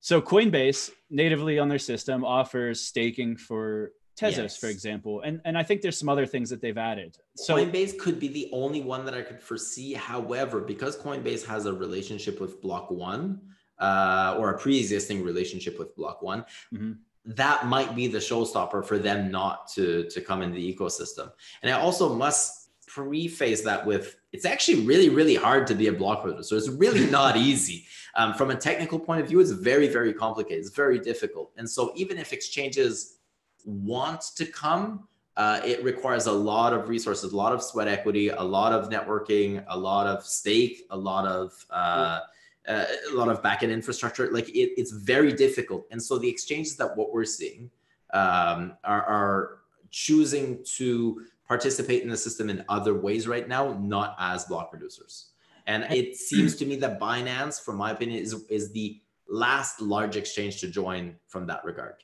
So Coinbase natively on their system offers staking for Tezos, yes. for example, and and I think there's some other things that they've added. So Coinbase could be the only one that I could foresee. However, because Coinbase has a relationship with Block One, uh, or a pre-existing relationship with Block One, mm-hmm that might be the showstopper for them not to to come in the ecosystem. And I also must preface that with it's actually really really hard to be a block producer. So it's really not easy. Um, from a technical point of view, it's very very complicated. It's very difficult. And so even if exchanges want to come, uh, it requires a lot of resources, a lot of sweat equity, a lot of networking, a lot of stake, a lot of uh, uh, a lot of backend infrastructure. Like it, it's very difficult. And so the exchanges that what we're seeing um, are, are choosing to participate in the system in other ways right now, not as block producers. And it seems to me that Binance, from my opinion, is, is the last large exchange to join from that regard.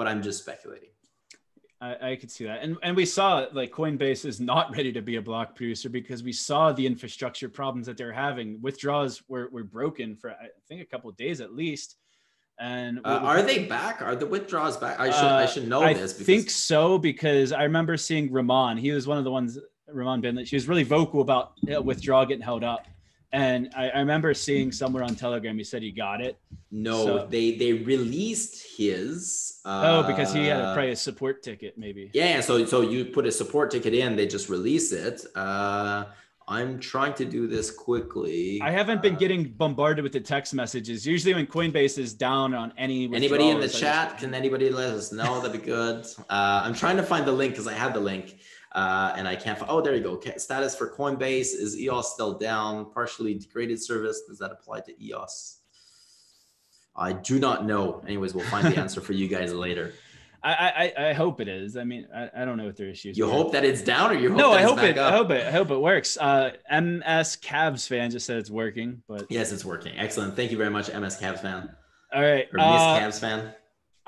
But I'm just speculating. I, I could see that. And and we saw like Coinbase is not ready to be a block producer because we saw the infrastructure problems that they're having. Withdrawals were, were broken for I think a couple days at least. And uh, are they back? Are the withdrawals back? I should uh, I should know I this. I think so because I remember seeing Ramon. He was one of the ones Ramon Bin. She was really vocal about withdrawal getting held up. And I, I, remember seeing somewhere on Telegram he said he got it. No, so, they they released his. Uh, oh, because he had a, probably a support ticket, maybe. Yeah, so so you put a support ticket in, they just release it. Uh, I'm trying to do this quickly. I haven't been uh, getting bombarded with the text messages. Usually, when Coinbase is down on any anybody in the chat, can anybody let us know? That'd be good. Uh, I'm trying to find the link because I had the link. Uh, and I can't find, oh, there you go. Status for Coinbase. Is EOS still down? Partially degraded service. Does that apply to EOS? I do not know. Anyways, we'll find the answer for you guys later. I, I, I hope it is. I mean, I, I don't know what their issues. You hope that it's down, or you hope no? I hope it. Up? I hope it. I hope it works. Uh, MS Cavs fan just said it's working, but yes, it's working. Excellent. Thank you very much, MS Cavs fan. All right, or Miss uh, Cavs fan.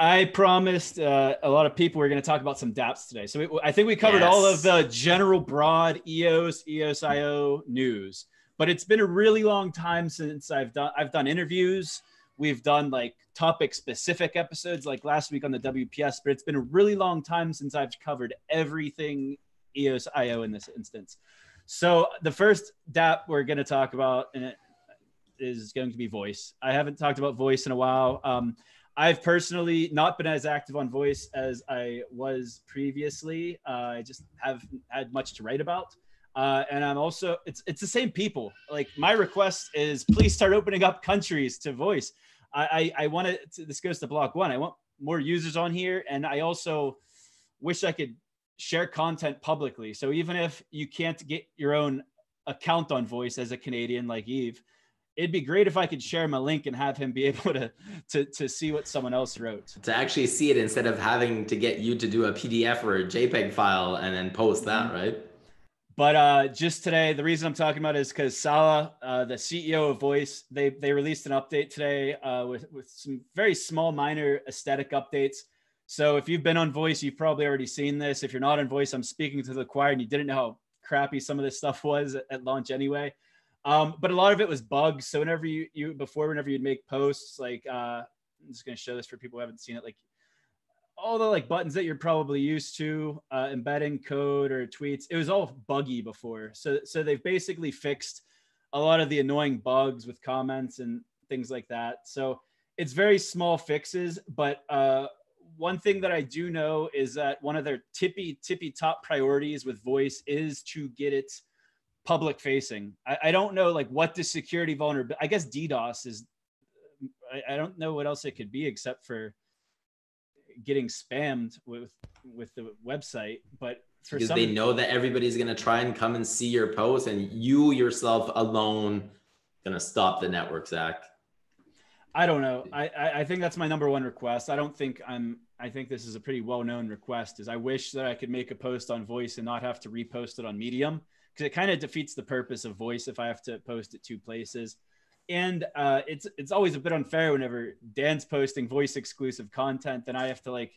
I promised uh, a lot of people we are going to talk about some DApps today. So we, I think we covered yes. all of the general broad EOS, EOSIO news. But it's been a really long time since I've done I've done interviews. We've done like topic specific episodes like last week on the WPS, but it's been a really long time since I've covered everything EOSIO in this instance. So the first DApp we're going to talk about is going to be voice. I haven't talked about voice in a while. Um, I've personally not been as active on voice as I was previously. Uh, I just haven't had much to write about. Uh, and I'm also it's it's the same people. Like my request is please start opening up countries to voice. I I, I want to this goes to block one. I want more users on here, and I also wish I could share content publicly. So even if you can't get your own account on voice as a Canadian like Yves, it'd be great if I could share my link and have him be able to, to to see what someone else wrote. To actually see it instead of having to get you to do a PDF or a JPEG file and then post that, mm-hmm. right? But uh, just today, the reason I'm talking about is because Salah, uh, the CEO of Voice, they they released an update today uh, with with some very small, minor aesthetic updates. So if you've been on Voice, you've probably already seen this. If you're not on Voice, I'm speaking to the choir, and you didn't know how crappy some of this stuff was at, at launch anyway. Um, but a lot of it was bugs. So whenever you you before whenever you'd make posts, like uh, I'm just gonna show this for people who haven't seen it, like all the like buttons that you're probably used to, uh, embedding code or tweets. It was all buggy before. So so they've basically fixed a lot of the annoying bugs with comments and things like that. So it's very small fixes, but uh, one thing that I do know is that one of their tippy tippy top priorities with voice is to get it public facing. I, I don't know like what the security vulnerability. I guess DDoS is. I, I don't know what else it could be except for getting spammed with with the website, but for because some, they know that everybody's gonna try and come and see your post, and you yourself alone gonna stop the network, Zach. I don't know. I, I think that's my number one request. I don't think I'm. I think this is a pretty well known request. Is I wish that I could make a post on Voice and not have to repost it on Medium because it kind of defeats the purpose of Voice if I have to post it two places. And uh, it's it's always a bit unfair whenever Dan's posting Voice exclusive content, then I have to like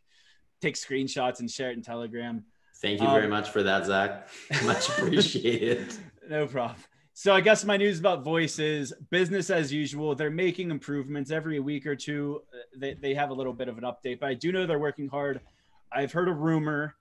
take screenshots and share it in Telegram. Thank you very um, much for that, Zach. Much appreciated. no problem. So I guess my news about voice is business as usual. They're making improvements every week or two. Uh, they, they have a little bit of an update, but I do know they're working hard. I've heard a rumor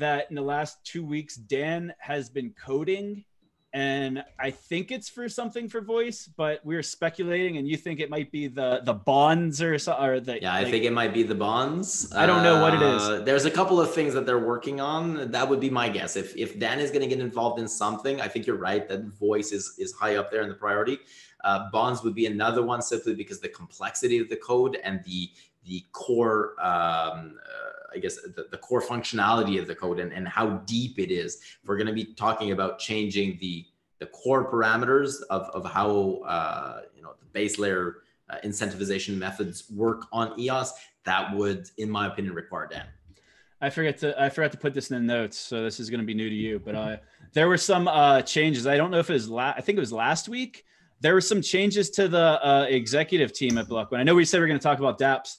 that in the last two weeks, Dan has been coding and I think it's for something for voice, but we are speculating, and you think it might be the the bonds or so, or the yeah, I like, think it might be the bonds. I don't know what it is. Uh, there's a couple of things that they're working on. That would be my guess. If if Dan is going to get involved in something, I think you're right that voice is is high up there in the priority. Uh, bonds would be another one simply because the complexity of the code and the the core um, uh, I guess the, the, core functionality of the code and, and how deep it is. If we're going to be talking about changing the the core parameters of, of how uh, you know the base layer uh, incentivization methods work on EOS, that would, in my opinion, require Dan. I forget to I forgot to put this in the notes, so this is going to be new to you. But uh, there were some uh, changes. I don't know if it was la- I think it was last week. There were some changes to the uh, executive team at Block One. I know we said we are going to talk about DApps,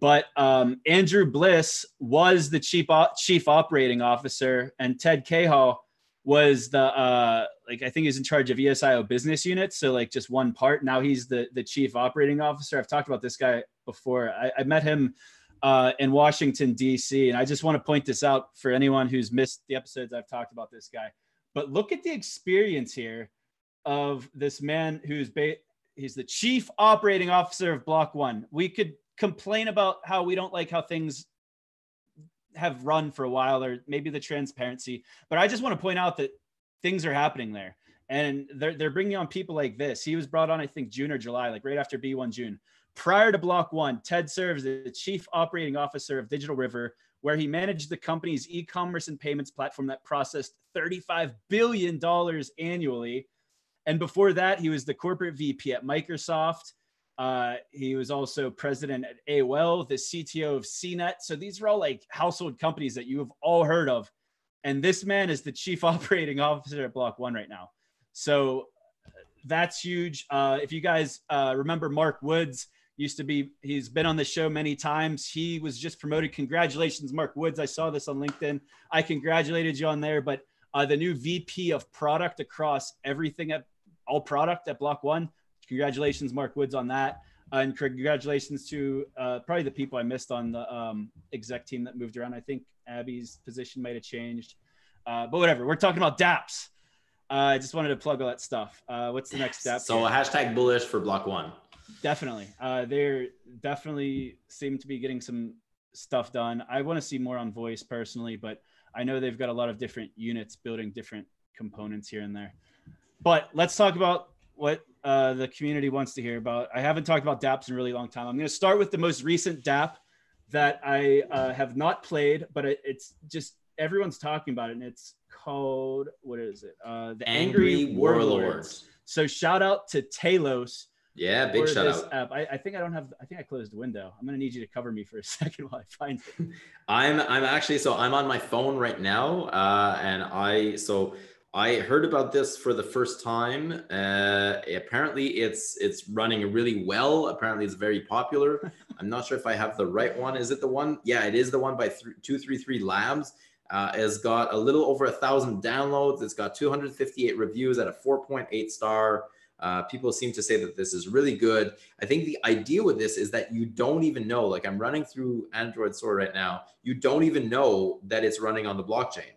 but um, Andrew Bliss was the chief chief operating officer, and Ted Cahill was the uh, like I think he's in charge of EOSIO business units, so like just one part. Now he's the the chief operating officer. I've talked about this guy before. I, I met him uh, in Washington D.C., and I just want to point this out for anyone who's missed the episodes I've talked about this guy. But look at the experience here of this man who's ba- he's the chief operating officer of Block One. We could complain about how we don't like how things have run for a while or maybe the transparency but i just want to point out that things are happening there. And they're, they're bringing on people like this. He was brought on i think june or july like right after b1 june. Prior to block one ted serves as the chief operating officer of digital river where he managed the company's e-commerce and payments platform that processed $35 billion annually. And before that he was the corporate vp at microsoft uh, he was also president at AOL, the CTO of CNET. So these are all like household companies that you have all heard of. And this man is the chief operating officer at Block One right now. So that's huge. Uh, if you guys uh, remember Mark Woods, used to be, he's been on the show many times. He was just promoted. Congratulations, Mark Woods. I saw this on LinkedIn. I congratulated you on there. But uh, the new VP of product across everything at all product at Block One congratulations, Mark Woods, on that. Uh, and congratulations to uh, probably the people I missed on the um, exec team that moved around. I think Abby's position might have changed, uh, but whatever. We're talking about DApps. Uh, I just wanted to plug all that stuff. Uh, what's the next step? So hashtag bullish for block one. Definitely. Uh, they're definitely seem to be getting some stuff done. I want to see more on voice personally, but I know they've got a lot of different units building different components here and there. But let's talk about what uh, the community wants to hear about. I haven't talked about DApps in a really long time. I'm going to start with the most recent DApp that I uh, have not played, but it, it's just everyone's talking about it, and it's called what is it? Uh, the Angry, Angry Warlords. Warlords. So shout out to Telos. Yeah, big shout out. App. I, I, think I don't have. I think I closed the window. I'm gonna need you to cover me for a second while I find it. I'm I'm actually so I'm on my phone right now, uh, and I so I heard about this for the first time. Uh, apparently, it's it's running really well. Apparently, it's very popular. I'm not sure if I have the right one. Is it the one? Yeah, it is the one by two three three Labs. Uh, has got a little over a thousand downloads. It's got 258 reviews at a 4.8 star. Uh, people seem to say that this is really good. I think the idea with this is that you don't even know. Like I'm running through Android Store right now. You don't even know that it's running on the blockchain.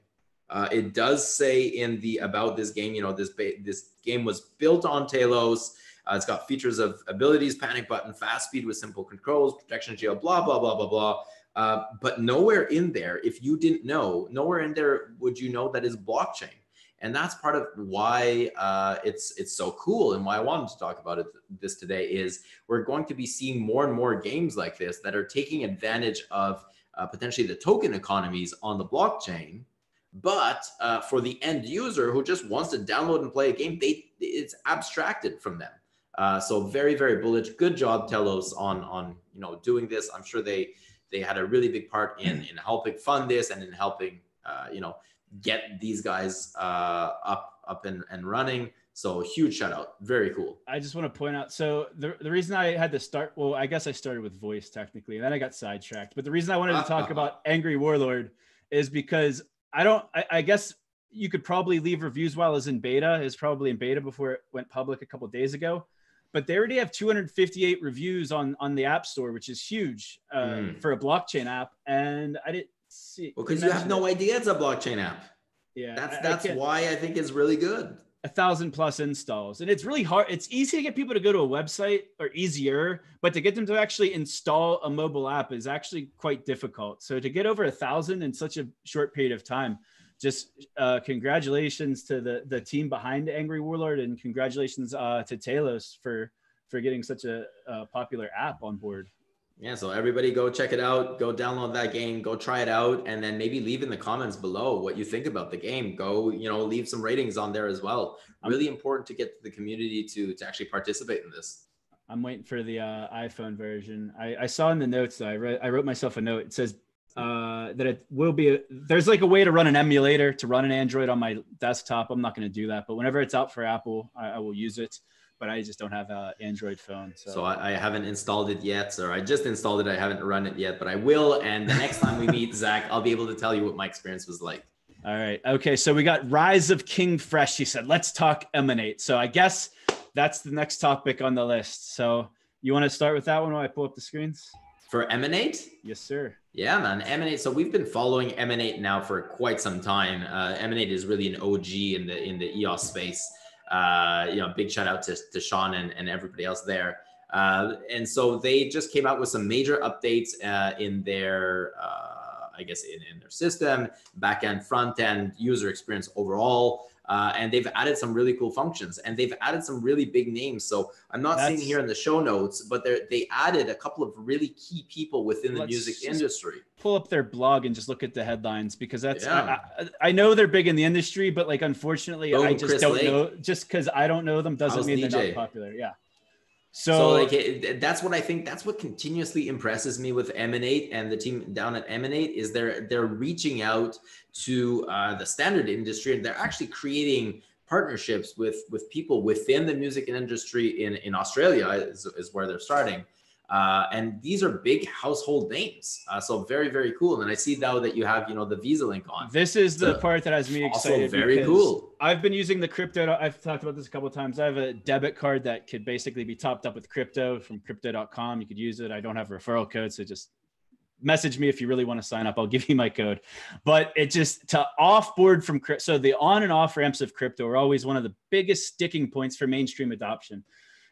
Uh, it does say in the about this game, you know, this this game was built on Telos. Uh, it's got features of abilities, panic button, fast speed with simple controls, protection geo, blah blah blah blah blah. Uh, but nowhere in there, if you didn't know, nowhere in there would you know that is blockchain. And that's part of why uh, it's it's so cool and why I wanted to talk about it this today is we're going to be seeing more and more games like this that are taking advantage of uh, potentially the token economies on the blockchain. But uh, for the end user who just wants to download and play a game, they it's abstracted from them. Uh, so very very bullish. Good job Telos on on you know doing this. I'm sure they they had a really big part in in helping fund this and in helping uh, you know get these guys uh, up up and, and running. So huge shout out. Very cool. I just want to point out. So the, the reason I had to start, well, I guess I started with voice technically, and then I got sidetracked. But the reason I wanted to talk about Angry Warlord is because I don't, I, I, guess you could probably leave reviews while it's in beta, It's probably in beta before it went public a couple days ago. But they already have 258 reviews on on the App Store, which is huge uh, mm. for a blockchain app. And I didn't see. Well, because you have no idea it's a blockchain app. Yeah, that's that's I why I think it's really good a thousand plus installs. And it's really hard it's easy to get people to go to a website or easier but to get them to actually install a mobile app is actually quite difficult. So to get over a thousand in such a short period of time just uh, congratulations to the the team behind angry warlord and congratulations uh, to telos for for getting such a, a popular app on board yeah, so everybody go check it out, go download that game, go try it out, and then maybe leave in the comments below what you think about the game. Go, you know, leave some ratings on there as well. Really important to get the community to to actually participate in this. I'm waiting for the uh, iPhone version. I, I saw in the notes though. I wrote I wrote myself a note. It says uh, that it will be. A, there's like a way to run an emulator to run an Android on my desktop. I'm not going to do that, but whenever it's out for Apple, I, I will use it but I just don't have an Android phone. So, so I, I, haven't installed it yet, or I just installed it. I haven't run it yet, but I will. And the next time we meet, Zach, I'll be able to tell you what my experience was like. All right. Okay. So we got Rise of King Fresh. She said, let's talk Emanate. So I guess that's the next topic on the list. So you want to start with that one while I pull up the screens? For Emanate? Yes, sir. Yeah, man. Emanate. So we've been following Emanate now for quite some time. Uh, Emanate is really an OG in the in the EOS space. Uh, you know, big shout out to, to Sean and, and everybody else there. Uh, and so they just came out with some major updates uh, in their, uh, I guess, in, in their system, back end, front end, user experience overall. Uh, and they've added some really cool functions and they've added some really big names. So I'm not That's, seeing here in the show notes, but they they added a couple of really key people within the music industry. Pull up their blog and just look at the headlines because that's yeah. I, I, know they're big in the industry, but like unfortunately, Boom, I just Chris don't Lake. know. Just because I don't know them doesn't mean DJ. they're not popular. Yeah. So, so like that's what I think. That's what continuously impresses me with Emanate and the team down at Emanate is they're they're reaching out to uh, the standard industry and they're actually creating partnerships with with people within the music industry in in Australia is, is where they're starting uh, and these are big household names. Uh, so very, very cool. And I see now that you have, you know, the Visa link on. This is the so part that has me excited. Also very cool. I've been using the crypto. I've talked about this a couple times. I have a debit card that could basically be topped up with crypto from crypto.com. You could use it. I don't have a referral code. So just message me if you really want to sign up. I'll give you my code. But it just to offboard from crypto. So the on and off ramps of crypto are always one of the biggest sticking points for mainstream adoption.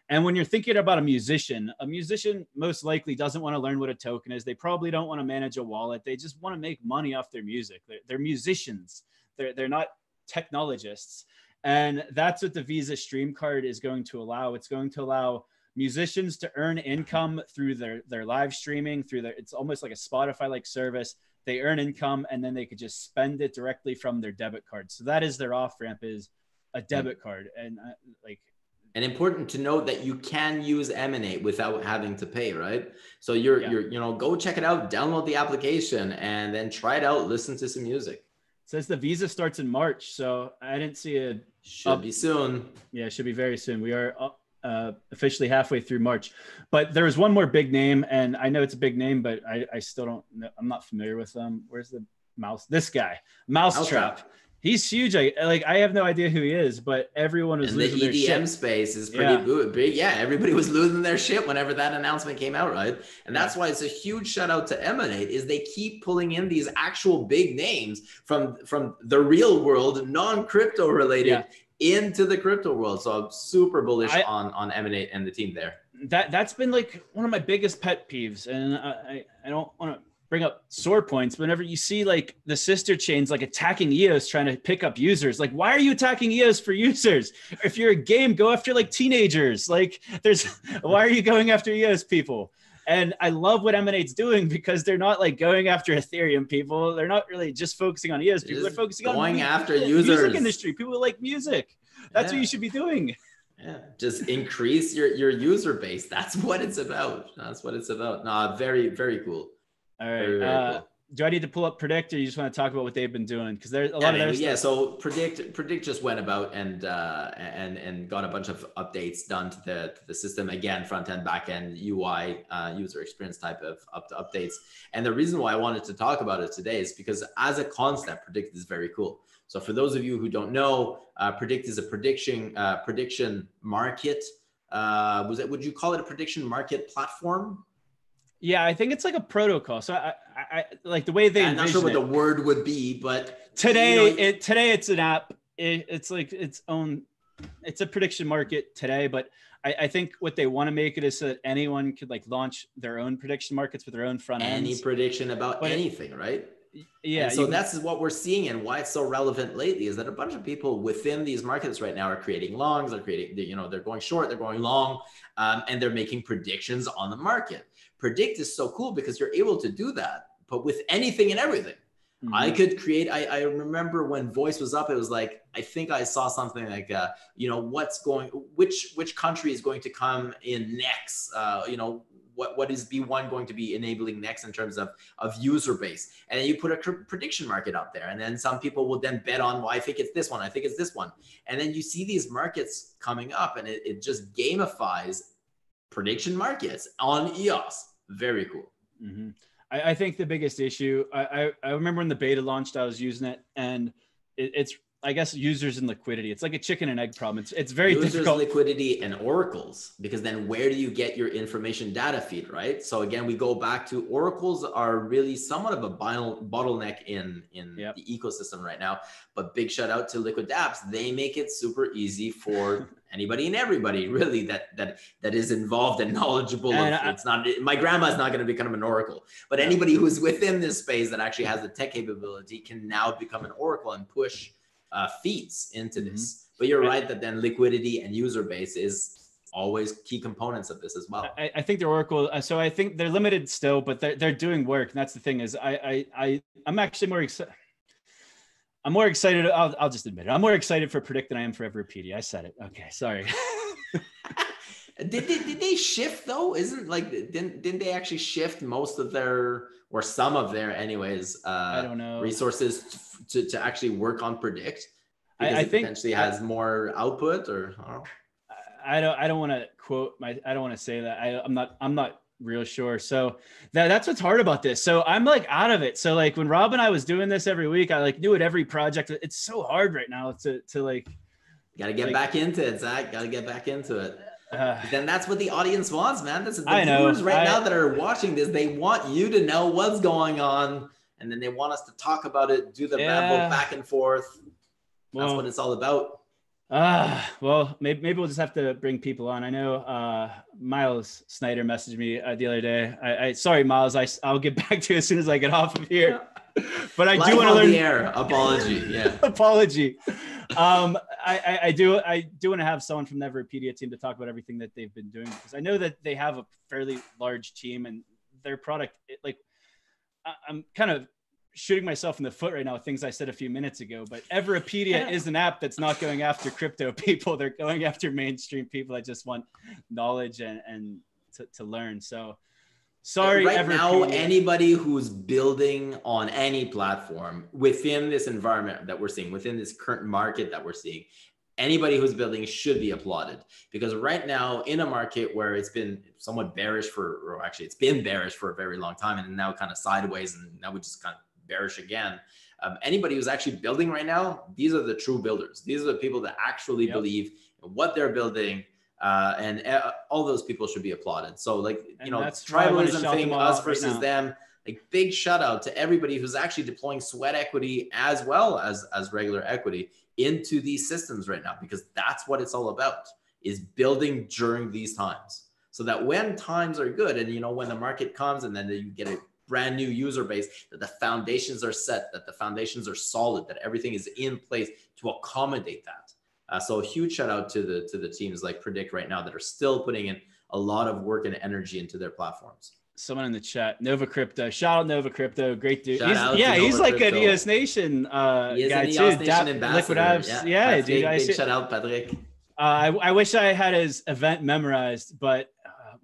And when you're thinking about a musician, a musician most likely doesn't want to learn what a token is. They probably don't want to manage a wallet. They just want to make money off their music. They're, they're musicians. They're, they're not technologists. And that's what the Visa Stream card is going to allow. It's going to allow musicians to earn income through their, their live streaming, through their, it's almost like a Spotify like service. They earn income and then they could just spend it directly from their debit card. So that is their off ramp is a debit card. And uh, like, and important to note that you can use emanate without having to pay right? So you're yeah. you're you know go check it out download the application and then try it out listen to some music. It says the visa starts in march so i didn't see it should up, be soon. Yeah should be very soon. We are uh, officially halfway through march. But there is one more big name and i know it's a big name but i, I still don't know i'm not familiar with them where's the mouse this guy mousetrap. Mouse He's huge. I like. I have no idea who he is, but everyone was and losing the EDM their space is pretty yeah. big. Yeah, everybody was losing their shit whenever that announcement came out, right? And that's why it's a huge shout out to Emanate. Is they keep pulling in these actual big names from from the real world, non crypto related, yeah. into the crypto world. So I'm super bullish I, on on Emanate and the team there. That that's been like one of my biggest pet peeves, and I I don't want to bring up sore points. Whenever you see like the sister chains like attacking EOS trying to pick up users, like why are you attacking EOS for users? If you're a game, go after like teenagers. Like there's why are you going after EOS people? And I love what Emanate's doing because they're not like going after Ethereum people. They're not really just focusing on EOS people. They're focusing going on going after users. Music industry, people like music. That's yeah. what you should be doing. Yeah, just increase your your user base. That's what it's about. That's what it's about. Nah, very very cool. All right. Very, very uh, cool do I need to pull up Predict, or you just want to talk about what they've been doing? Because there's a lot yeah, of yeah. So Predict Predict just went about and uh, and and got a bunch of updates done to the to the system again, front end, back end, UI, uh, user experience type of up updates. And the reason why I wanted to talk about it today is because as a concept, Predict is very cool. So for those of you who don't know, uh, Predict is a prediction uh, prediction market. Uh, was it? Would you call it a prediction market platform? Yeah, I think it's like a protocol. So I, I, I like the way they. I'm not sure what it. the word would be, but today, you know, it today it's an app. It, it's like its own. It's a prediction market today, but I, I think what they want to make it is so that anyone could like launch their own prediction markets with their own front ends. Any prediction about but anything, it, right? Yeah. And so that's what we're seeing, and why it's so relevant lately is that a bunch of people within these markets right now are creating longs. They're creating, you know, they're going short, they're going long, um, and they're making predictions on the market. Predict is so cool because you're able to do that, but with anything and everything. Mm-hmm. I could create. I, I remember when voice was up, it was like I think I saw something like, uh, you know, what's going, which which country is going to come in next? Uh, you know, what what is B1 going to be enabling next in terms of of user base? And then you put a prediction market up there, and then some people will then bet on, well, I think it's this one, I think it's this one, and then you see these markets coming up, and it, it just gamifies prediction markets on EOS. Very cool. Mm-hmm. I, I, think the biggest issue, I, I, I, remember when the beta launched, I was using it and it, it's, I guess users and liquidity. It's like a chicken and egg problem. It's it's very users, difficult. liquidity, and oracles. Because then where do you get your information data feed, right? So again, we go back to oracles are really somewhat of a bottleneck in in yep. the ecosystem right now. But big shout out to Liquid Dapps. They make it super easy for anybody and everybody really that that that is involved and knowledgeable. And of, I, it's not my grandma's not going to become an oracle, but anybody who's within this space that actually has the tech capability can now become an oracle and push uh, feeds into mm-hmm. this. But you're right that then liquidity and user base is always key components of this as well. I, I think they're Oracle. Uh, so I think they're limited still, but they're, they're doing work. And that's the thing is I, I, I I'm actually more excited. I'm more excited. I'll, I'll just admit it. I'm more excited for Predict than I am for Everipedia. I said it. Okay, sorry. did, they, did they shift though? Isn't like didn't didn't they actually shift most of their or some of their anyways? Uh, I don't know resources to, to actually work on Predict. I, I think potentially has more output or. I don't. I don't want to quote my. I don't want to say that. I, I'm not. I'm not real sure. So that, that's what's hard about this. So I'm like out of it. So like when Rob and I was doing this every week, I like knew it every project. It's so hard right now to to like. Got to get like, back into it, Zach. Got to get back into it. Uh, then that's what the audience wants, man. That's the I know. viewers right I, now that are watching this. They want you to know what's going on, and then they want us to talk about it, do the yeah. babble back and forth. That's well, what it's all about. Uh, well, maybe, maybe we'll just have to bring people on. I know uh, Miles Snyder messaged me uh, the other day. I, I sorry, Miles. I, I'll get back to you as soon as I get off of here. But I do want to learn. The air. Apology. Yeah. Apology. Um, I, I, I, do I do want to have someone from the Everipedia team to talk about everything that they've been doing because I know that they have a fairly large team and their product. It, like, I'm kind of shooting myself in the foot right now with things I said a few minutes ago, but Everipedia is an app that's not going after crypto people. They're going after mainstream people that just want knowledge and, and to, to learn. So sorry, right now, anybody who's building on any platform within this environment that we're seeing, within this current market that we're seeing, anybody who's building should be applauded because right now in a market where it's been somewhat bearish for or actually it's been bearish for a very long time and now kind of sideways and now we just kind of bearish again. Um, anybody who's actually building right now, these are the true builders. These are the people that actually yep. believe in what they're building. Uh, and uh, all those people should be applauded. So, like, you and know, tribalism thing, us versus right them. Like, big shout out to everybody who's actually deploying sweat equity as well as as regular equity into these systems right now, because that's what it's all about: is building during these times, so that when times are good, and you know, when the market comes, and then you get a brand new user base, that the foundations are set, that the foundations are solid, that everything is in place to accommodate that. Uh, so a huge shout out to the to the teams like Predict right now that are still putting in a lot of work and energy into their platforms. Someone in the chat, Nova Crypto. Shout out Nova Crypto, great dude. He's, yeah, he's like Crypto. an EOS Nation uh, he guy too. Nation da- Liquid Apps. Yeah, yeah dude. I big shout out, Patrick. Uh, I, I wish I had his event memorized, but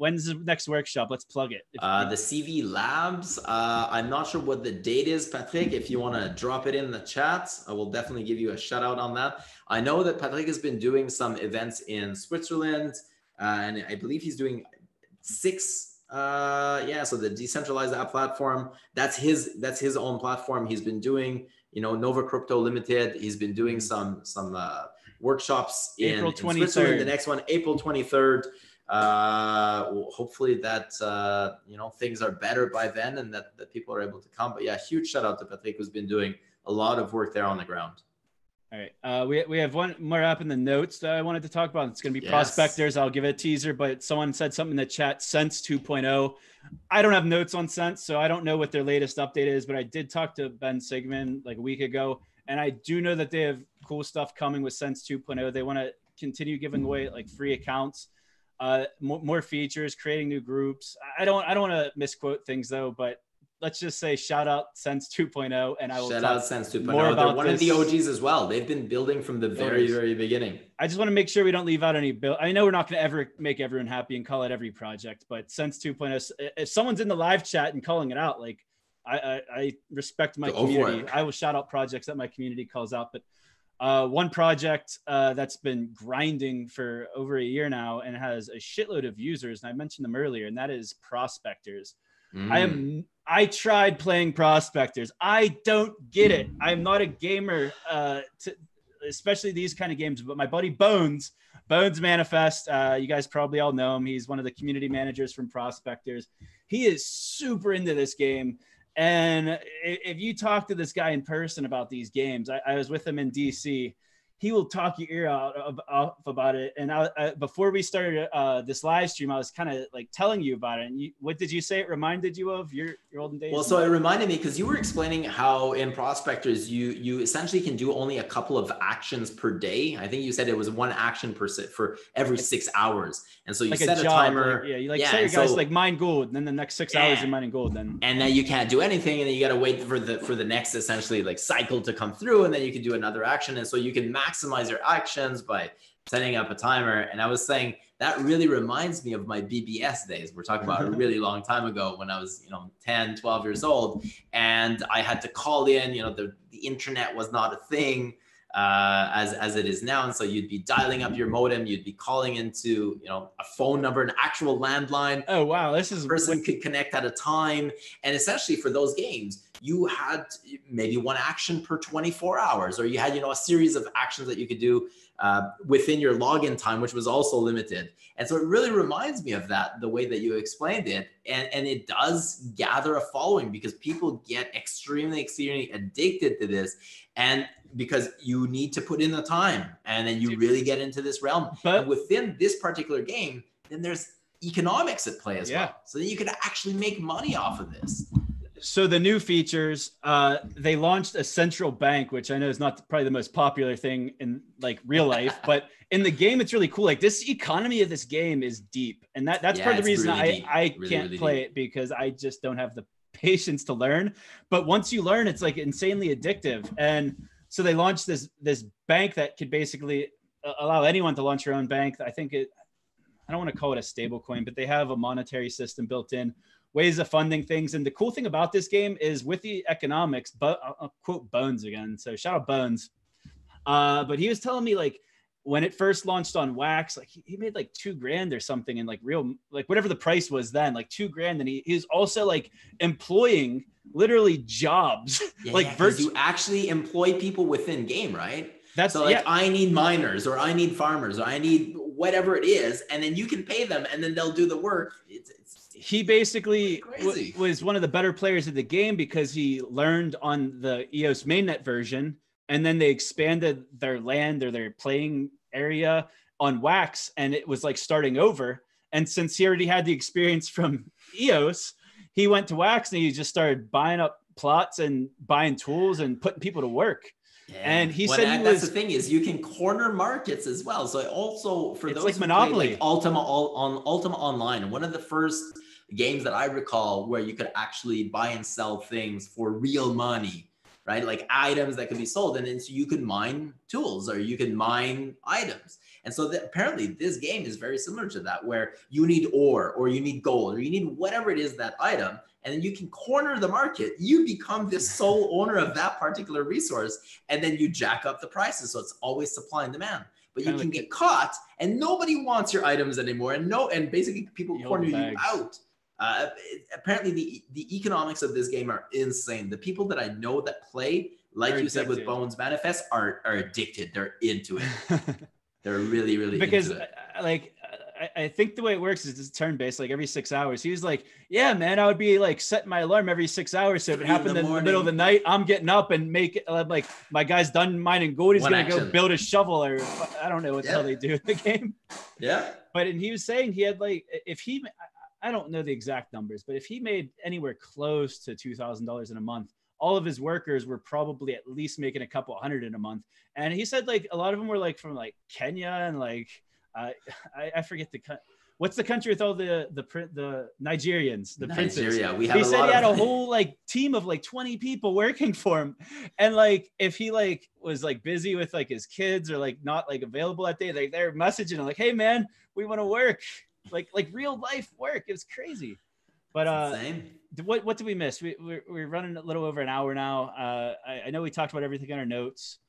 when's the next workshop? Let's plug it. Uh, the CV Labs. Uh, I'm not sure what the date is, Patrick. If you want to drop it in the chat, I will definitely give you a shout out on that. I know that Patrick has been doing some events in Switzerland, uh, and I believe he's doing six. Uh, yeah, so the decentralized app platform. That's his. That's his own platform. He's been doing, you know, Nova Crypto Limited. He's been doing mm-hmm. some some uh, workshops in, April 23rd. in Switzerland. The next one, April 23rd uh, hopefully that uh, you know things are better by then and that, that people are able to come. But yeah, huge shout out to Patrick who's been doing a lot of work there on the ground. All right. Uh, we, we have one more up in the notes that I wanted to talk about. It's going to be yes. prospectors. I'll give it a teaser, but someone said something in the chat, Sense 2.0. I don't have notes on Sense, so I don't know what their latest update is, but I did talk to Ben Sigman like a week ago, and I do know that they have cool stuff coming with Sense 2.0. They want to continue giving away like free accounts uh, more, more, features, creating new groups. I don't I don't want to misquote things though, but let's just say shout out Sense 2.0, and I will shout out Sense 2.0. More about They're one this. of the OGs as well. They've been building from the very very beginning. I just want to make sure we don't leave out any build. I know we're not going to ever make everyone happy and call it every project, but Sense 2.0. If someone's in the live chat and calling it out, like I, I, I respect my Go community. I will shout out projects that my community calls out, but uh, one project uh, that's been grinding for over a year now and has a shitload of users, and I mentioned them earlier, and that is Prospectors. Mm. I am. I tried playing Prospectors. I don't get it. I'm not a gamer, uh, to, especially these kind of games. But my buddy Bones, Bones Manifest, uh, you guys probably all know him. He's one of the community managers from Prospectors. He is super into this game and if you talk to this guy in person about these games, I, I was with him in DC he will talk your ear out of, off about it. And I, I, before we started uh, this live stream, I was kind of like telling you about it. And you, what did you say? It reminded you of your, your olden days. Well, so it reminded me because you were explaining how in prospectors you you essentially can do only a couple of actions per day. I think you said it was one action per for every six hours. And so you like set a, job, a timer. Like, yeah, you like yeah, your guys so, like mine gold, and then the next six yeah. hours you're mining gold. Then and then you can't do anything, and then you got to wait for the for the next essentially like cycle to come through, and then you can do another action. And so you can max maximize your actions by setting up a timer. And I was saying that really reminds me of my BBS days. We're talking about a really long time ago when I was, you know, 10, 12 years old. And I had to call in, you know, the, the internet was not a thing uh, as as it is now. And so you'd be dialing up your modem, you'd be calling into you know a phone number, an actual landline. Oh wow, this is a person could connect at a time. And essentially for those games, you had maybe one action per 24 hours, or you had you know a series of actions that you could do uh, within your login time, which was also limited. And so it really reminds me of that, the way that you explained it. And, and it does gather a following because people get extremely, extremely addicted to this. And because you need to put in the time and then you really get into this realm. But and within this particular game, then there's economics at play as yeah. well. So that you could actually make money off of this so the new features uh, they launched a central bank which i know is not probably the most popular thing in like real life but in the game it's really cool. Like this economy of this game is deep and that that's yeah, part of the reason really i i really, can't really play deep. it because i just don't have the patience to learn. But once you learn it's like insanely addictive. And so they launched this this bank that could basically uh, allow anyone to launch your own bank. I think it i don't want to call it a stable coin but they have a monetary system built in ways of funding things. And the cool thing about this game is with the economics, but I'll quote Bones again. So shout out Bones. Uh, but he was telling me like when it first launched on Wax, like he, made like two grand or something in like real, like whatever the price was then, like two grand. And he, he was also like employing literally jobs. Yeah, like yeah, virtu- you actually employ people within game, right? That's so like yeah. I need miners or I need farmers or I need whatever it is, and then you can pay them and then they'll do the work. It's, he basically w- was one of the better players of the game because he learned on the EOS mainnet version, and then they expanded their land or their playing area on Wax, and it was like starting over. And since he already had the experience from EOS, he went to wax and he just started buying up plots and buying tools and putting people to work. Yeah. And he said he that's was, the thing is you can corner markets as well. So also for those like Monopoly, like Ultima on Ultima Online, one of the first games that I recall where you could actually buy and sell things for real money, right? Like items that could be sold, and then so you could mine tools or you can mine items. And so that apparently this game is very similar to that, where you need ore or you need gold or you need whatever it is that item, and then you can corner the market. You become the sole owner of that particular resource, and then you jack up the prices. So it's always supply and demand. But you can get caught, and nobody wants your items anymore, and no, and basically people corner you out. Uh, apparently, the the economics of this game are insane. The people that I know that play, like They're you addicted. said with Bones Manifest, are are addicted. They're into it. They're really, really because like I, think the way it works is it's turn based. Like every six hours, he was like, "Yeah, man, I would be like setting my alarm every six hours. So if it happened in the, in the middle of the night, I'm getting up and make it uh, like my guy's done mining gold. He's gonna go build a shovel or I don't know what yeah. the hell they do in the game. Yeah, but and he was saying he had like if he I don't know the exact numbers, but if he made anywhere close to two thousand dollars in a month, all of his workers were probably at least making a couple hundred in a month. And he said like a lot of them were like from like Kenya and like uh, I, I forget the what's the country with all the the print the Nigerians, the Nigeria. princes. We have he said he had a whole like team of like 20 people working for him. And like if he like was like busy with like his kids or like not like available that day, like they're messaging him like, hey man, we want to work like like real life work. It was crazy. But uh, what what did we miss? We we're, we're, running a little over an hour now. Uh, I, I know we talked about everything in our notes.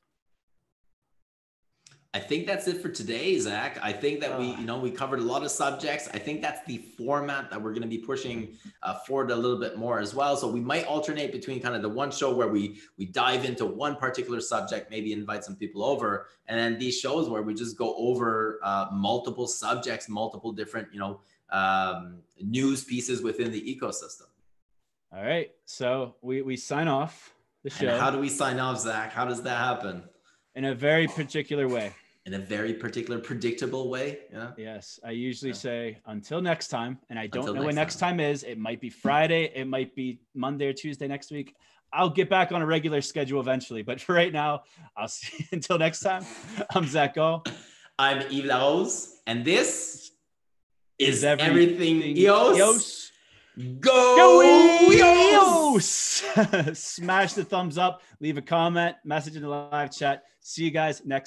I think that's it for today, Zach. I think that we, you know, we covered a lot of subjects. I think that's the format that we're going to be pushing uh, forward a little bit more as well. So we might alternate between kind of the one show where we we dive into one particular subject, maybe invite some people over, and then these shows where we just go over uh, multiple subjects, multiple different, you know, um, news pieces within the ecosystem. All right, so we we sign off the show. And how do we sign off, Zach? How does that happen? In a very particular way in a very particular, predictable way. Yeah. Yes. I usually yeah. say until next time. And I don't until know next when next time. time is. It might be Friday. It might be Monday or Tuesday next week. I'll get back on a regular schedule eventually. But for right now, I'll see you until next time. I'm Zach Gall. I'm Yves Larose. And this is, is everything, everything EOS. EOS. Go, Go! Smash the thumbs up, leave a comment, message in the live chat. See you guys next